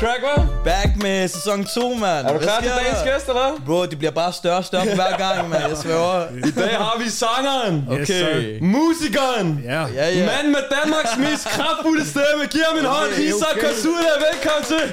track, hva'? Back med sæson 2, mand. Er du klar til dagens gæst, eller? Bro, det bliver bare større og større for hver gang, mand. Jeg sværger. I dag har vi sangeren. Yes, Okay. Musikeren. Ja. Ja, ja. Mand med Danmarks mest kraftfulde stemme. Giv ham en hånd. Okay, Isak okay. Kasula, velkommen til.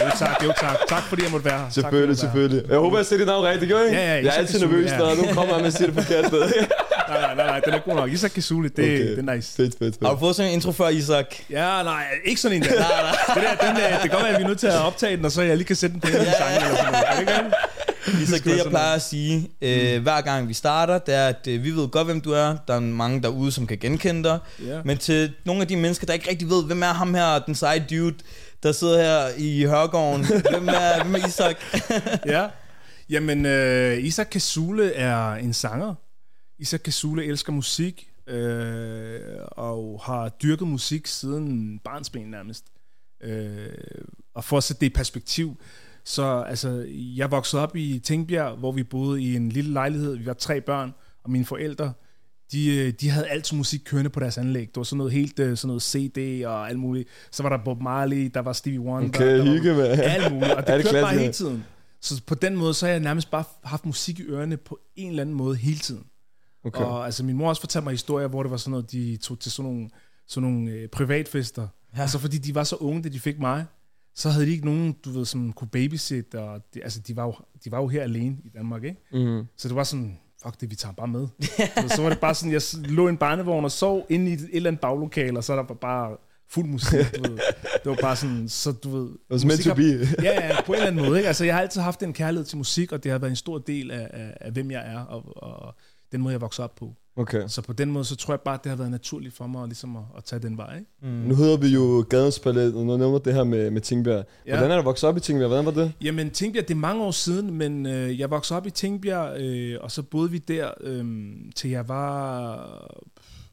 Jo tak, jo tak. Tak fordi jeg måtte være her. Tak, Selvfølgelig, jeg selvfølgelig. Jeg håber, jeg siger dit navn rigtigt, gør I? Ja, ja, Jeg er altid nervøs, ja. når nogen kommer og man siger det forkert. Nej, nej, nej, den er god nok. Isak Kisuli, det, okay. det er nice. Fedt, fedt, Har fedt. du fået sådan en intro før, Isak? Ja, nej, ikke sådan en der. nej, nej. Det, der, den der, det kan godt være, at vi er nødt til at optage den, og så jeg lige kan sætte den på en Ja, sange. Eller sådan noget. Er det ikke? Isak, det være jeg plejer at sige, øh, hver gang vi starter, det er, at øh, vi ved godt, hvem du er. Der er mange derude, som kan genkende dig. Ja. Men til nogle af de mennesker, der ikke rigtig ved, hvem er ham her, den seje dude, der sidder her i Hørgården. Hvem er, hvem er Isak? ja. Jamen, øh, Isak Kasule er en sanger. Isak Kasule elsker musik, øh, og har dyrket musik siden barnsben nærmest. Øh, og for at sætte det i perspektiv, så altså, jeg voksede op i Tingbjerg, hvor vi boede i en lille lejlighed. Vi var tre børn, og mine forældre, de, øh, de havde altid musik kørende på deres anlæg. Det var sådan noget helt øh, sådan noget CD og alt muligt. Så var der Bob Marley, der var Stevie Wonder. Okay, der var hygge, mand. Alt muligt, og det, det kørte bare hele tiden. Så på den måde, så har jeg nærmest bare haft musik i ørerne på en eller anden måde hele tiden. Okay. Og altså, min mor også fortalte mig historier, hvor det var sådan noget, de tog til sådan nogle, sådan nogle øh, privatfester. Ja. Altså, fordi de var så unge, da de fik mig, så havde de ikke nogen, du ved, som kunne babysit, og de, altså, de var, jo, de var jo her alene i Danmark, ikke? Mm. Så det var sådan, fuck det, vi tager bare med. så, så var det bare sådan, jeg lå i en barnevogn og sov inde i et, eller andet baglokale, og så der var bare fuld musik, du ved. Det var bare sådan, så du ved... It was meant to be. ja, ja, på en eller anden måde. Ikke? Altså, jeg har altid haft en kærlighed til musik, og det har været en stor del af, af, af hvem jeg er, og, og den måde, jeg voksede op på. Okay. Så på den måde, så tror jeg bare, at det har været naturligt for mig ligesom at, at tage den vej. Ikke? Nu hedder vi jo Gadens Palet, og nu nævner det her med, med Tingbjerg. Ja. Hvordan er du vokset op i Tingbjerg? Hvordan var det? Jamen, Tingbjerg, det er mange år siden, men øh, jeg voksede op i Tingbjerg, øh, og så boede vi der, øh, til jeg var,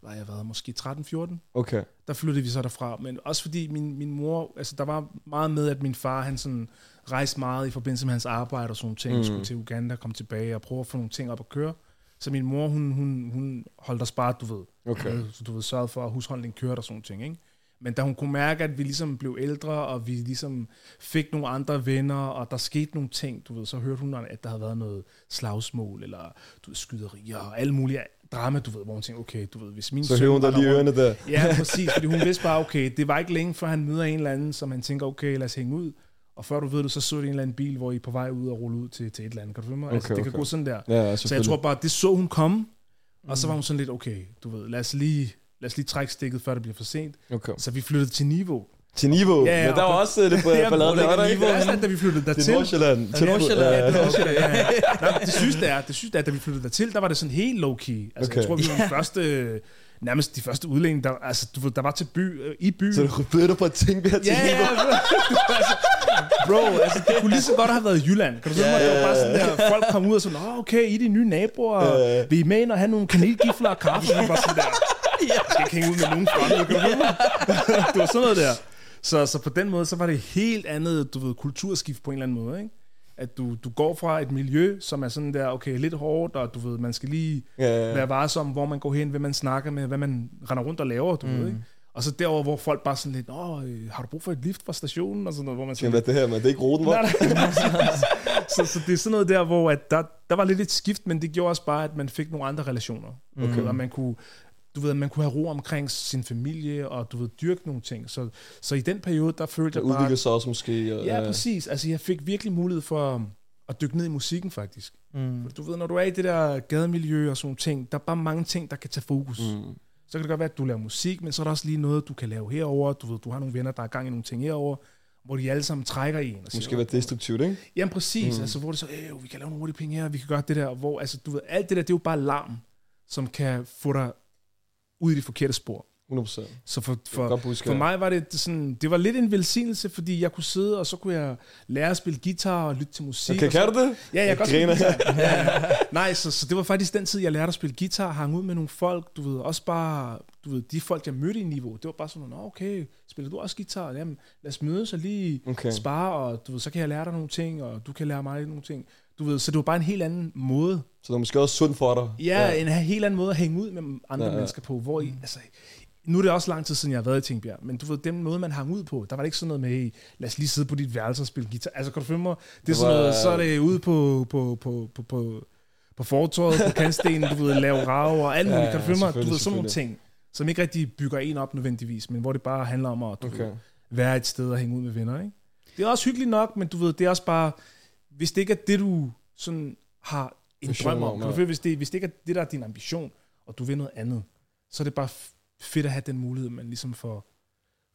har jeg været, måske 13-14. Okay. der flyttede vi så derfra. Men også fordi min, min mor, altså der var meget med, at min far, han sådan rejste meget i forbindelse med hans arbejde og sådan nogle ting. Mm. Mm. Skulle til Uganda, komme tilbage og prøve at få nogle ting op at køre. Så min mor, hun, hun, hun holdt os bare, du ved, Okay. øh, så du ved, sørget for, at husholdningen kørte og sådan ting, ikke? Men da hun kunne mærke, at vi ligesom blev ældre, og vi ligesom fik nogle andre venner, og der skete nogle ting, du ved, så hørte hun, at der havde været noget slagsmål, eller du ved, skyderier, og alle mulige drama, du ved, hvor hun tænkte, okay, du ved, hvis min Så hører hun der lige ørerne der. Ja, præcis, fordi hun vidste bare, okay, det var ikke længe, før han møder en eller anden, som han tænker, okay, lad os hænge ud. Og før du ved det, så så det en eller anden bil, hvor I er på vej ud og rulle ud til, til et eller andet. Kan du følge mig? Okay, altså, Okay, det kan okay. gå sådan der. Ja, ja, Så jeg tror bare, det så hun komme, og så Mm. var hun sådan lidt, okay, du ved, lad os lige, lad os lige trække stikket, før det bliver for sent. Okay. Så vi flyttede til Niveau. Til Niveau. Ja, ja, Men der var på- også øh, lidt Ja, ballade der, var der ikke? Niveau? Det er sådan, da vi flyttede Det er dertil. Nordsjælland. Ja, Nordsjælland. Ja, Ja, det, var, ja, ja. Det synes det er, det synes det er, da vi flyttede dertil, der var det sådan helt low-key. Altså, okay. Jeg tror, vi var de første, nærmest de første udlændinge, der, altså, du ved, der var til by, øh, i byen. Så du flytter fra Tingbjerg til Ja, Niveau. ja, bro. altså, bro, altså, det kunne lige så godt have været Jylland. Kan du følge mig? Det var bare sådan der, folk kom ud og sådan, åh, okay, I er de nye naboer, ja. vil I med ind og have nogle kanelgifler og kaffe? Og vi var sådan der, jeg skal ikke hænge ud med nogen fremmede, kan du mig? Det var sådan noget der. Så, så på den måde, så var det helt andet, du ved, kulturskift på en eller anden måde, ikke? At du, du går fra et miljø, som er sådan der, okay, lidt hårdt, og du ved, man skal lige Ja, ja, ja. være varsom, hvor man går hen, hvad man snakker med, hvad man render rundt og laver, du mm. ved, ikke? Og så derover, hvor folk bare sådan lidt, åh, øh, har du brug for et lift fra stationen? Og sådan noget, hvor man sådan, hvad det her, men det er ikke ruten, Nej, så, så det er sådan noget der, hvor at der, der var lidt et skift, men det gjorde også bare, at man fik nogle andre relationer. Okay. Og man kunne, du ved, man kunne have ro omkring sin familie, og du ved, dyrke nogle ting. Så, så i den periode, der følte Der jeg bare... udvikler sig også måske. Og, Ja, præcis. Altså, jeg fik virkelig mulighed for um, at dykke ned i musikken, faktisk. Mm. Du ved, når du er i det der gademiljø og sådan nogle ting, der er bare mange ting, der kan tage fokus. Mm. Så kan det godt være, at du laver musik, men så er der også lige noget, du kan lave herover. Du ved, du har nogle venner, der er gang i nogle ting herover, hvor de alle sammen trækker i en. Og siger, Måske være destruktivt, ikke? Jamen præcis, mm. altså hvor det så, øh, vi kan lave nogle hurtige penge her, vi kan gøre det der, hvor, altså du ved, alt det der, det er jo bare larm, som kan få dig ud i det forkerte spor. 100%. Så for, Jeg kan for, huske, for ja. mig var det sådan, det var lidt en velsignelse, fordi jeg kunne sidde, og så kunne jeg lære at spille guitar og lytte til musik. Okay, kan du det? Ja, jeg kan godt griner. spille guitar. Ja, ja. Nej, så, så det var faktisk den tid, jeg lærte at spille guitar, hang ud med nogle folk, du ved, også bare, du ved, de folk, jeg mødte i niveau, det var bare sådan, Nå, okay, spiller du også guitar? Jamen, lad os mødes og lige Okay. spare, og du ved, så kan jeg lære dig nogle ting, og du kan lære mig nogle ting. Du ved, så det var bare en helt anden måde. Så det er måske også sundt for dig. Ja, en helt anden måde at hænge ud med andre Ja, ja, ja. mennesker på, hvor I, altså, nu er det også lang tid siden, jeg har været i Tingbjerg, men du ved, den måde, man hang ud på, der var det ikke sådan noget med, hey, lad os lige sidde på dit værelse og spille guitar. Altså, kan du følge mig? Det er sådan noget, så er det ude på, på, på, på, på, på fortorvet, på kantstenen, du ved, lave rav og alt muligt. ja, kan du følge mig? Du ved, sådan nogle ting, som ikke rigtig bygger en op nødvendigvis, men hvor det bare handler om at du Okay. ved, være et sted og hænge ud med venner. Ikke? Det er også hyggeligt nok, men du ved, det er også bare, hvis det ikke er det, du sådan har en drøm om, kan du ja. føle, hvis, det, hvis det ikke er det, der er din ambition, og du vil noget andet, så er det bare fedt at have den mulighed, man ligesom får,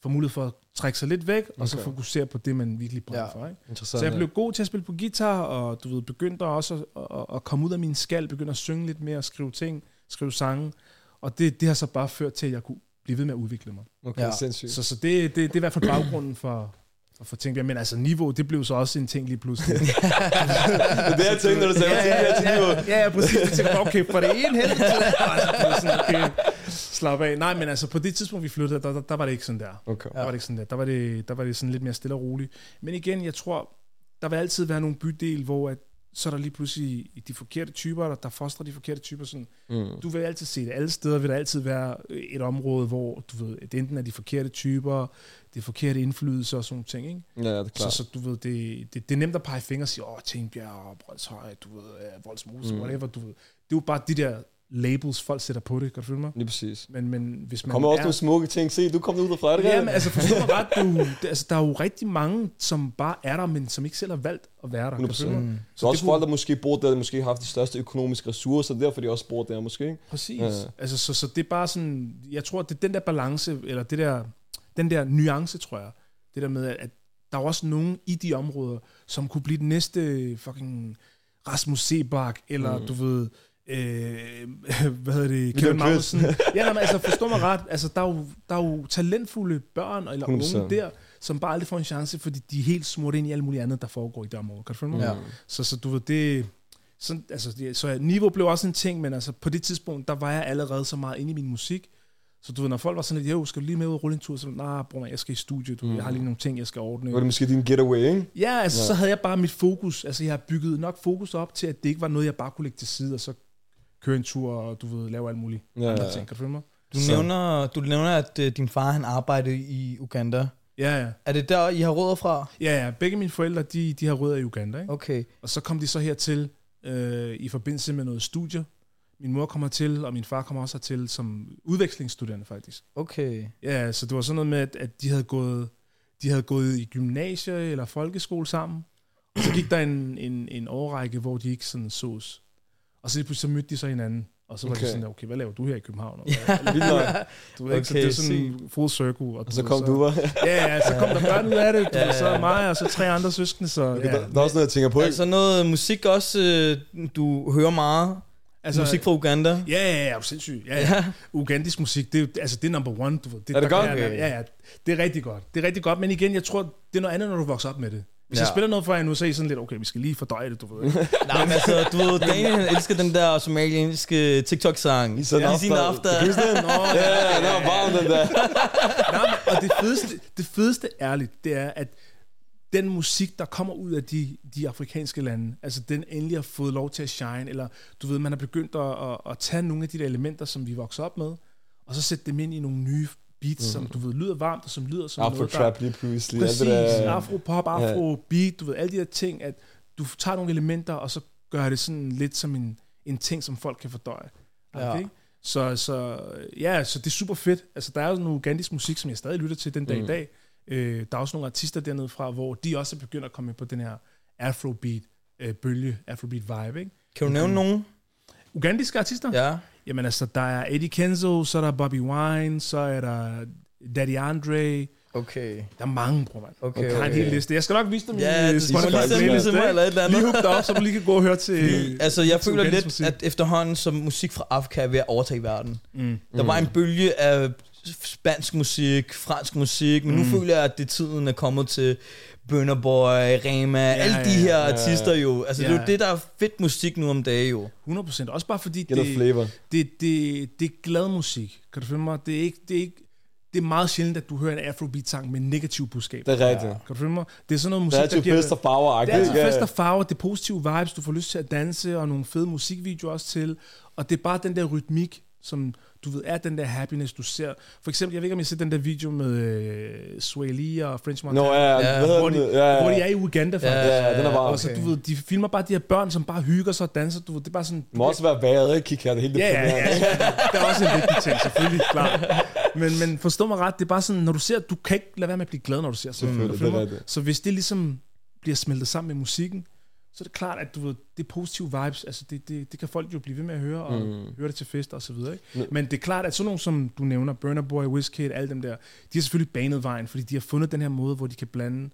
får mulighed for at trække sig lidt væk, og så Okay. fokusere på det, man virkelig brænder Ja. for. Ikke? Så jeg blev god til at spille på guitar, og du ved, begyndte også at, at, at komme ud af min skal, begyndte at synge lidt mere, skrive ting, skrive sange, og det, det har så bare ført til, at jeg kunne blive ved med at udvikle mig. Okay, Ja. sindssygt. Så, så det, det, det er i hvert fald baggrunden for, for, for Tingbjerg. Men altså niveau, det blev så også en ting lige pludselig. Det er det, jeg tænkte, når du sagde, ja, ja, ja, ja, ja, ja, ja, præcis. Jeg tænkte, okay, fra det ene helvede til det andet. Altså, det sådan, okay, slap af. Nej, men altså på det tidspunkt, vi flyttede, der, der, der var det ikke sådan der. Okay. Der var det ikke sådan der. Der var det, der var det sådan lidt mere stille og roligt. Men igen, jeg tror, der vil altid være nogle bydel, hvor at, så er der lige pludselig de forkerte typer, der, der fostrer de forkerte typer. Sådan. Mm. Du vil altid se det. Alle steder vil der altid være et område, hvor du ved, det enten er de forkerte typer, det er forkerte indflydelser og sådan nogle ting. Ikke? Ja, det er Så, klart. så du ved, det, det, det er nemt at pege fingre og sige, åh, Tingbjerg, Brøndshøj, du ved, øh, Voldsmose, mm. whatever, du ved. Det er jo bare de der labels, folk sætter på det, kan du følge mig? Lige præcis. Men, men hvis man kommer også er, nogle smukke ting. Se, du kom ud er det Ja, men altså forstå mig ret, du, altså, der er jo rigtig mange, som bare er der, men som ikke selv har valgt at være der. Kan du 100%. følge mig? Mm. Så også det kunne- folk, der måske bor der, der måske har haft de største økonomiske ressourcer, derfor de også bor der måske. ikke? Præcis. Ja. Altså, så, så det er bare sådan, jeg tror, det er den der balance, eller det der, den der nuance, tror jeg. Det der med, at, der er også nogen i de områder, som kunne blive den næste fucking Rasmus Sebak, eller mm. du ved, øh, hvad hedder det, Kevin. Magnussen. ja, nej, men altså forstå mig ret, altså der er jo, der er jo talentfulde børn eller 100%. unge der, som bare aldrig får en chance, fordi de er helt smurt ind i alt muligt andet, der foregår i det område. Kan du følge mig? Ja. Så, så du ved, det... Så, altså, det, så niveau blev også en ting, men altså, på det tidspunkt, der var jeg allerede så meget inde i min musik. Så du ved, når folk var sådan lidt, jo, skal du lige med ud og rulle en tur? Så nej, bror, jeg skal i studiet, du mm. jeg har lige nogle ting, jeg skal ordne. Var det måske din getaway, ikke? Ja, altså, ja. så havde jeg bare mit fokus. Altså, jeg har bygget nok fokus op til, at det ikke var noget, jeg bare kunne lægge til side, og så køre en tur, og du ved, lave alt muligt Ja, ja, andre ting. Kan du følge mig? Du Så- nævner, du nævner, at øh, din far han arbejdede i Uganda. Ja, ja. Er det der, I har rødder fra? Ja, ja. Begge mine forældre, de, de har rødder i Uganda, ikke? Okay. Og så kom de så hertil øh, i forbindelse med noget studie. Min mor kommer til, og min far kommer også hertil som udvekslingsstuderende faktisk. Okay. Ja, så det var sådan noget med, at, at de havde gået de havde gået i gymnasie eller folkeskole sammen. Og så gik der en, en, en årrække, hvor de ikke sådan sås. Og så lige pludselig så mødte de så hinanden. Og så var okay. Okay. de sådan, okay, hvad laver du her i København? Og, eller, nok. du ved ikke, så Okay, det er sådan full circle. Og, Og så kom du, var. Ja, ja, så kom der børn ud af det. Du, Ja, ja, så ja. mig og så tre andre søskende. Så, Okay, ja. der, der er også noget, jeg tænker på. Altså noget musik også, øh, du hører meget. Altså, musik fra Uganda. Ja, ja, ja, er du sindssyg. Ja, ja. Ugandisk musik, det er, altså, det er number one. Du. Det, Er det der godt? Okay. ja, ja, det er rigtig godt. Det er rigtig godt, men igen, jeg tror, det er noget andet, når du vokser op med det. Hvis Ja. jeg spiller noget for jer nu, så er I sådan lidt, okay, vi skal lige fordøje det, du ved. ikke? Nej, men altså, du ved, Daniel han elsker den der somalianske TikTok-sang. I sin after. Huske den? Nå, Ja, den var varm, den der. Nej, men, og det fedeste, det fedeste ærligt, det er, at den musik, der kommer ud af de, de afrikanske lande, altså den endelig har fået lov til at shine, eller du ved, man har begyndt at, at, at tage nogle af de der elementer, som vi vokser op med, og så sætte dem ind i nogle nye beats, mm. som du ved, lyder varmt, og som lyder som noget, der... Afro-trap lige pludselig. Præcis, det der- afro-pop, afro-beat, du ved, alle de der ting, at du tager nogle elementer, og så gør det sådan lidt som en, en ting, som folk kan fordøje. Ja. Okay? Så, så, ja, så det er super fedt. Altså, der er jo noget ugandisk musik, som jeg stadig lytter til den dag Mm. i dag. Øh, der er også nogle artister dernede fra, hvor de også er begyndt at komme ind på den her afrobeat øh, bølge, afrobeat vibe, ikke? Kan du nævne nogen? Ugandiske artister? Ja. Jamen altså, der er Eddie Kenzo, så er der Bobby Wine, så er der Daddy Andre. Okay. Der er mange, bror, mand. Okay, Jeg har en okay. hel liste. Jeg skal nok vise dem Ja, i du skal lige sende det eller et eller andet. Lige hook dig op, så du lige kan gå og høre til... Altså, jeg føler lidt, musik. at efterhånden som musik fra Afrika er ved at overtage verden. Mm. Der var en bølge af spansk musik, fransk musik, men nu Mm. føler jeg, at det tiden er kommet til Burner Boy, Rema, ja, alle de ja, her ja, ja. artister jo. Altså, det er Ja. jo det, der er fedt musik nu om dagen jo. 100%. Også bare fordi det, flavor. det, det, det er glad musik. Kan du følge mig? Det er, ikke, det, er ikke, det er meget sjældent, at du hører en afrobeat-sang med negativ budskab. Det er rigtigt. Kan du følge mig? Det er sådan noget Det musik, er altid fest og farver Det er altid fest og farver, det er positive vibes, du får lyst til at danse, og nogle fede musikvideoer også til. Og det er bare den der rytmik, som du ved, er den der happiness, du ser. For eksempel, jeg ved ikke, om jeg har set den der video med øh, Sway Lee og French Montana. Nå, ja, Ja, hvor, de, Ja, ja. hvor de er i Uganda, faktisk. Ja, den er varm. Og så, Okay. du ved, de filmer bare de her børn, som bare hygger sig og danser. Du ved, det er bare sådan... Det må også være vejret, ikke? Kig her, det er helt Ja, ja, ja, ja. Det er også en vigtig ting, selvfølgelig, klart. Men, men forstå mig ret, det er bare sådan, når du ser, du kan ikke lade være med at blive glad, når du ser sådan Selvfølgelig, noget. det er rigtigt. Så hvis det ligesom bliver smeltet sammen med musikken, så er det klart, at du ved, det er positive vibes, altså det, det, det kan folk jo blive ved med at høre, og Mm. høre det til fester og så videre. Ikke? Men- Men det er klart, at sådan nogle som du nævner, Burner Boy, Wizkid, alle dem der, de har selvfølgelig banet vejen, fordi de har fundet den her måde, hvor de kan blande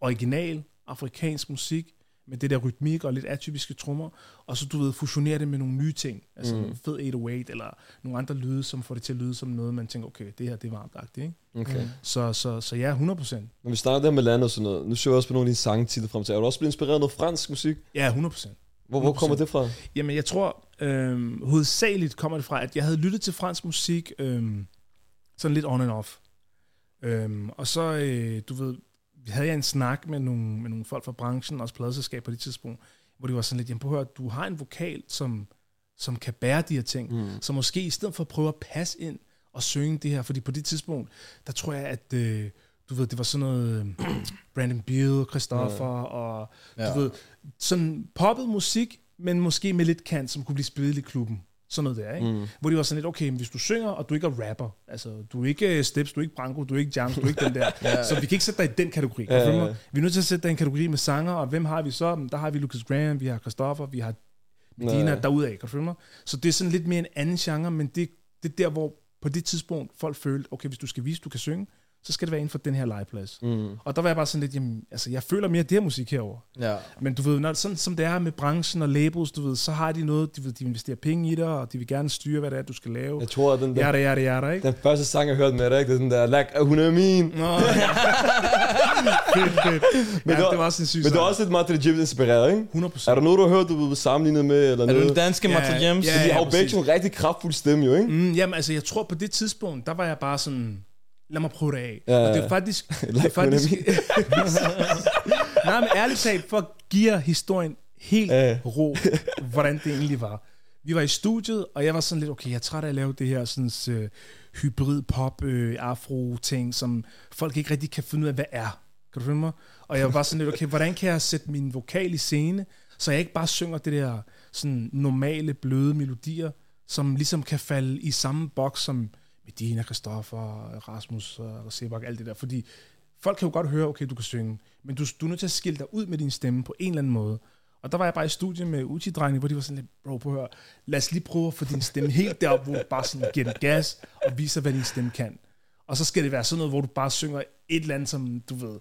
original afrikansk musik med det der rytmik og lidt atypiske trommer, og så du ved, fusionere det med nogle nye ting, altså Mm. mm. fed 808 eller nogle andre lyde, som får det til at lyde som noget, man tænker, okay, det her, det er varmt ikke? Okay. Så, så, så ja, 100%. Når vi snakker der med landet og sådan noget, nu ser jeg også på nogle af dine sange titel frem til. Er du også blevet inspireret af noget fransk musik? Ja, 100%. Hvor, hvor 100%. kommer det fra? Jamen, jeg tror, øhm, hovedsageligt kommer det fra, at jeg havde lyttet til fransk musik, øhm, sådan lidt on and off. Øhm, og så, øh, du ved, havde jeg en snak med nogle, med nogle folk fra branchen, også pladselskab på det tidspunkt, hvor de var sådan lidt, jamen prøv at høre, du har en vokal, som, som kan bære de her ting. Mm. Så måske i stedet for at prøve at passe ind og synge det her, fordi på det tidspunkt, der tror jeg, at øh, du ved, det var sådan noget øh, Brandon Beal, Christopher, og Ja. du ved, sådan poppet musik, men måske med lidt kant, som kunne blive spillet i klubben. Sådan noget der, ikke? Mm. Hvor de var sådan lidt, okay, men hvis du synger, og du ikke er rapper, altså, du er ikke øh, Steps, du er ikke Branko, du er ikke Jams, du er ikke den der, Ja. så vi kan ikke sætte dig i den kategori. Ja, Ja, ja. Vi er nødt til at sætte dig i en kategori med sanger, og hvem har vi så? Men Der har vi Lucas Graham, vi har Christopher, vi har Medina Ja. derudad, kan du mig? Så det er sådan lidt mere en anden genre, men det, det er der, hvor på det tidspunkt folk følte, okay, hvis du skal vise, du kan synge, så skal det være inden for den her legeplads. Mm. Og der var jeg bare sådan lidt, jamen, altså, jeg føler mere det her musik herover. Ja. Men du ved, når, sådan som det er med branchen og labels, du ved, så har de noget, de, ved, de investerer penge i dig, og de vil gerne styre, hvad det er, du skal lave. Jeg tror, at den, der, Ja, det er det, ja, det, ikke? den første sang, jeg hørte med dig, ikke? det er den der, like, hun er min. Nå, ja. fedt, fedt. Men ja, det var- det var også en syg Men du er sang. også lidt Martin James inspireret, ikke? 100%. Er der noget, du har hørt, du vil sammenligne med, eller Er du noget? den danske Ja, Martha James? ja, Så de har jo begge en rigtig kraftfuld stemme, jo, ikke? Mm, jamen, altså, jeg tror på det tidspunkt, der var jeg bare sådan, lad mig prøve det af. Ja, og det er faktisk... det er faktisk Nej, men ærligt talt, for at give jer historien helt Ja. ro, hvordan det egentlig var. Vi var i studiet, og jeg var sådan lidt, okay, jeg er træt af at lave det her sådan, uh, hybrid pop, uh, afro ting, som folk ikke rigtig kan finde ud af, hvad er. Kan du følge mig? Og jeg var sådan lidt, okay, hvordan kan jeg sætte min vokal i scene, så jeg ikke bare synger det der sådan normale, bløde melodier, som ligesom kan falde i samme boks som Medina, Christoffer, Rasmus og Sebak, alt det der. Fordi folk kan jo godt høre, okay, du kan synge, men du, du er nødt til at skille dig ud med din stemme på en eller anden måde. Og der var jeg bare i studiet med uchi hvor de var sådan lidt, bro, prøv at høre, lad os lige prøve at få din stemme helt derop, hvor du bare sådan giver den gas og viser, hvad din stemme kan. Og så skal det være sådan noget, hvor du bare synger et eller andet, som du ved,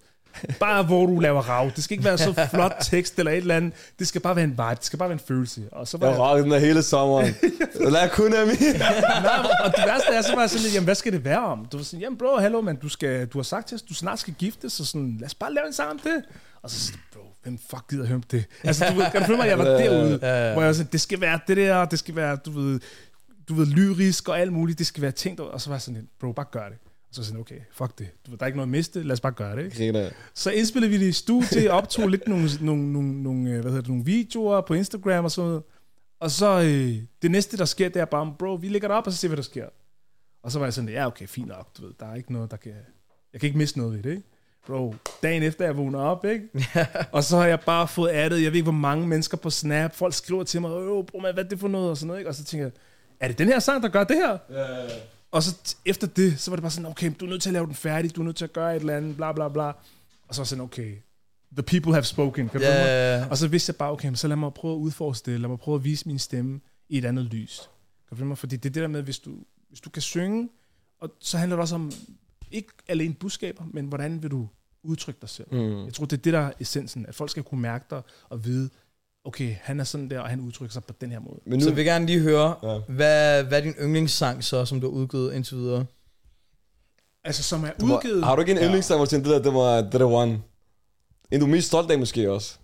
bare hvor du laver rav. Det skal ikke være så flot tekst eller et eller andet. Det skal bare være en vibe, det skal bare være en følelse. Og så var Jeg rockede den der hele sommeren. Lad kun af min. Nej, og det værste er, så var jeg sådan lidt, jamen hvad skal det være om? Du var sådan, jamen bro, hallo, man, du, skal, du har sagt til os, du snart skal giftes, så sådan, lad os bare lave en sang om det. Og så sådan, bro, hvem fuck gider høre det? Altså, du ved, kan du følge mig, jeg var derude, hvor jeg var sådan, det skal være det der, det skal være, du ved, du ved, lyrisk og alt muligt, det skal være tænkt, og så var jeg sådan lidt, bro, bare gør det. Og så var jeg sådan, okay, fuck det. Der er ikke noget at miste, lad os bare gøre det. Ikke? Griner. Så indspillede vi det i studiet, optog lidt nogle, nogle, nogle, nogle, øh, hvad hedder det, nogle videoer på Instagram og sådan noget. Og så øh, det næste, der sker, det er bare, bro, vi lægger det op, og så ser vi, hvad der sker. Og så var jeg sådan, ja, okay, fint nok, du ved, der er ikke noget, der kan... Jeg kan ikke miste noget ved det, ikke? Bro, dagen efter jeg vågner op, ikke? og så har jeg bare fået addet, jeg ved ikke, hvor mange mennesker på Snap, folk skriver til mig, øh, bro, man, hvad er det for noget, og sådan noget, ikke? Og så tænker jeg, er det den her sang, der gør det her? Og så efter det, så var det bare sådan, okay, du er nødt til at lave den færdig, du er nødt til at gøre et eller andet, bla bla bla. Og så var sådan, okay, the people have spoken. Kan du ja, ja. Og så vidste jeg bare, okay, så lad mig prøve at udforske det, lad mig prøve at vise min stemme i et andet lys. Kan du mig? Fordi det er det der med, hvis du, hvis du kan synge, og så handler det også om, ikke alene budskaber, men hvordan vil du udtrykke dig selv. Mm. Jeg tror, det er det, der er essensen, at folk skal kunne mærke dig og vide, okay, han er sådan der, og han udtrykker sig på den her måde. Men Så nu, jeg vil gerne lige høre, Ja. hvad, hvad er din yndlingssang så, som du har udgivet indtil videre? Altså, som er var- udgivet... Har du ikke en yndlingssang, hvor du tænkte, det der, det var, det der one? En du er mest stolt af måske også?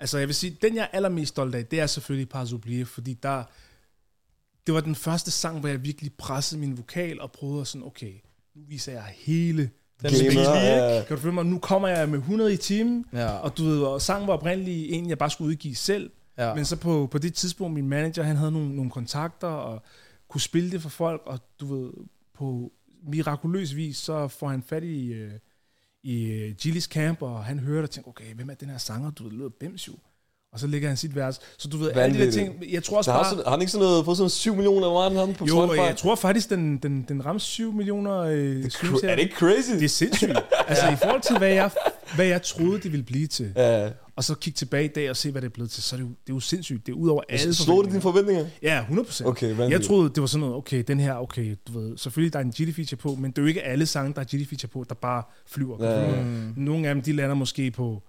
Altså, jeg vil sige, den jeg er allermest stolt af, det er selvfølgelig Pas Oublier, fordi der... Det var den første sang, hvor jeg virkelig pressede min vokal og prøvede at sådan, okay, nu viser jeg hele Den Gamer, spiller, ja. Kan du følge mig? Nu kommer jeg med 100 i timen, Ja. og du ved, og sangen var oprindeligt en, jeg bare skulle udgive selv. Ja. Men så på, på det tidspunkt, min manager, han havde nogle, nogle kontakter, og kunne spille det for folk, og du ved, på mirakuløs vis, så får han fat i, øh, i øh, Gillis camp, og han hører det og tænker, okay, hvem er den her sanger? Du ved, det lyder bims jo. Og så lægger han sit vers. Så du ved, alle de der ting, jeg tror også Så har, bare... sådan, har han ikke sådan noget, fået sådan 7 millioner, hvor han havde på Jo, Spotify? jeg tror faktisk, den, den, den ramte 7 millioner øh, Cra- her. er det ikke crazy? Det er sindssygt. Altså i forhold til, hvad jeg, hvad jeg troede, det ville blive til. Ja. Og så kigge tilbage i dag og se, hvad det er blevet til, så er det jo, det er jo sindssygt. Det er ud over alle Slog det dine forventninger. forventninger? Ja, 100 procent. Okay, vanvittigt. Jeg troede, det var sådan noget, okay, den her, okay, du ved, selvfølgelig der er en Gilly-feature på, men det er jo ikke alle sange, der er Gilly-feature på, der bare flyver. Ja. Nogle af dem, de lander måske på,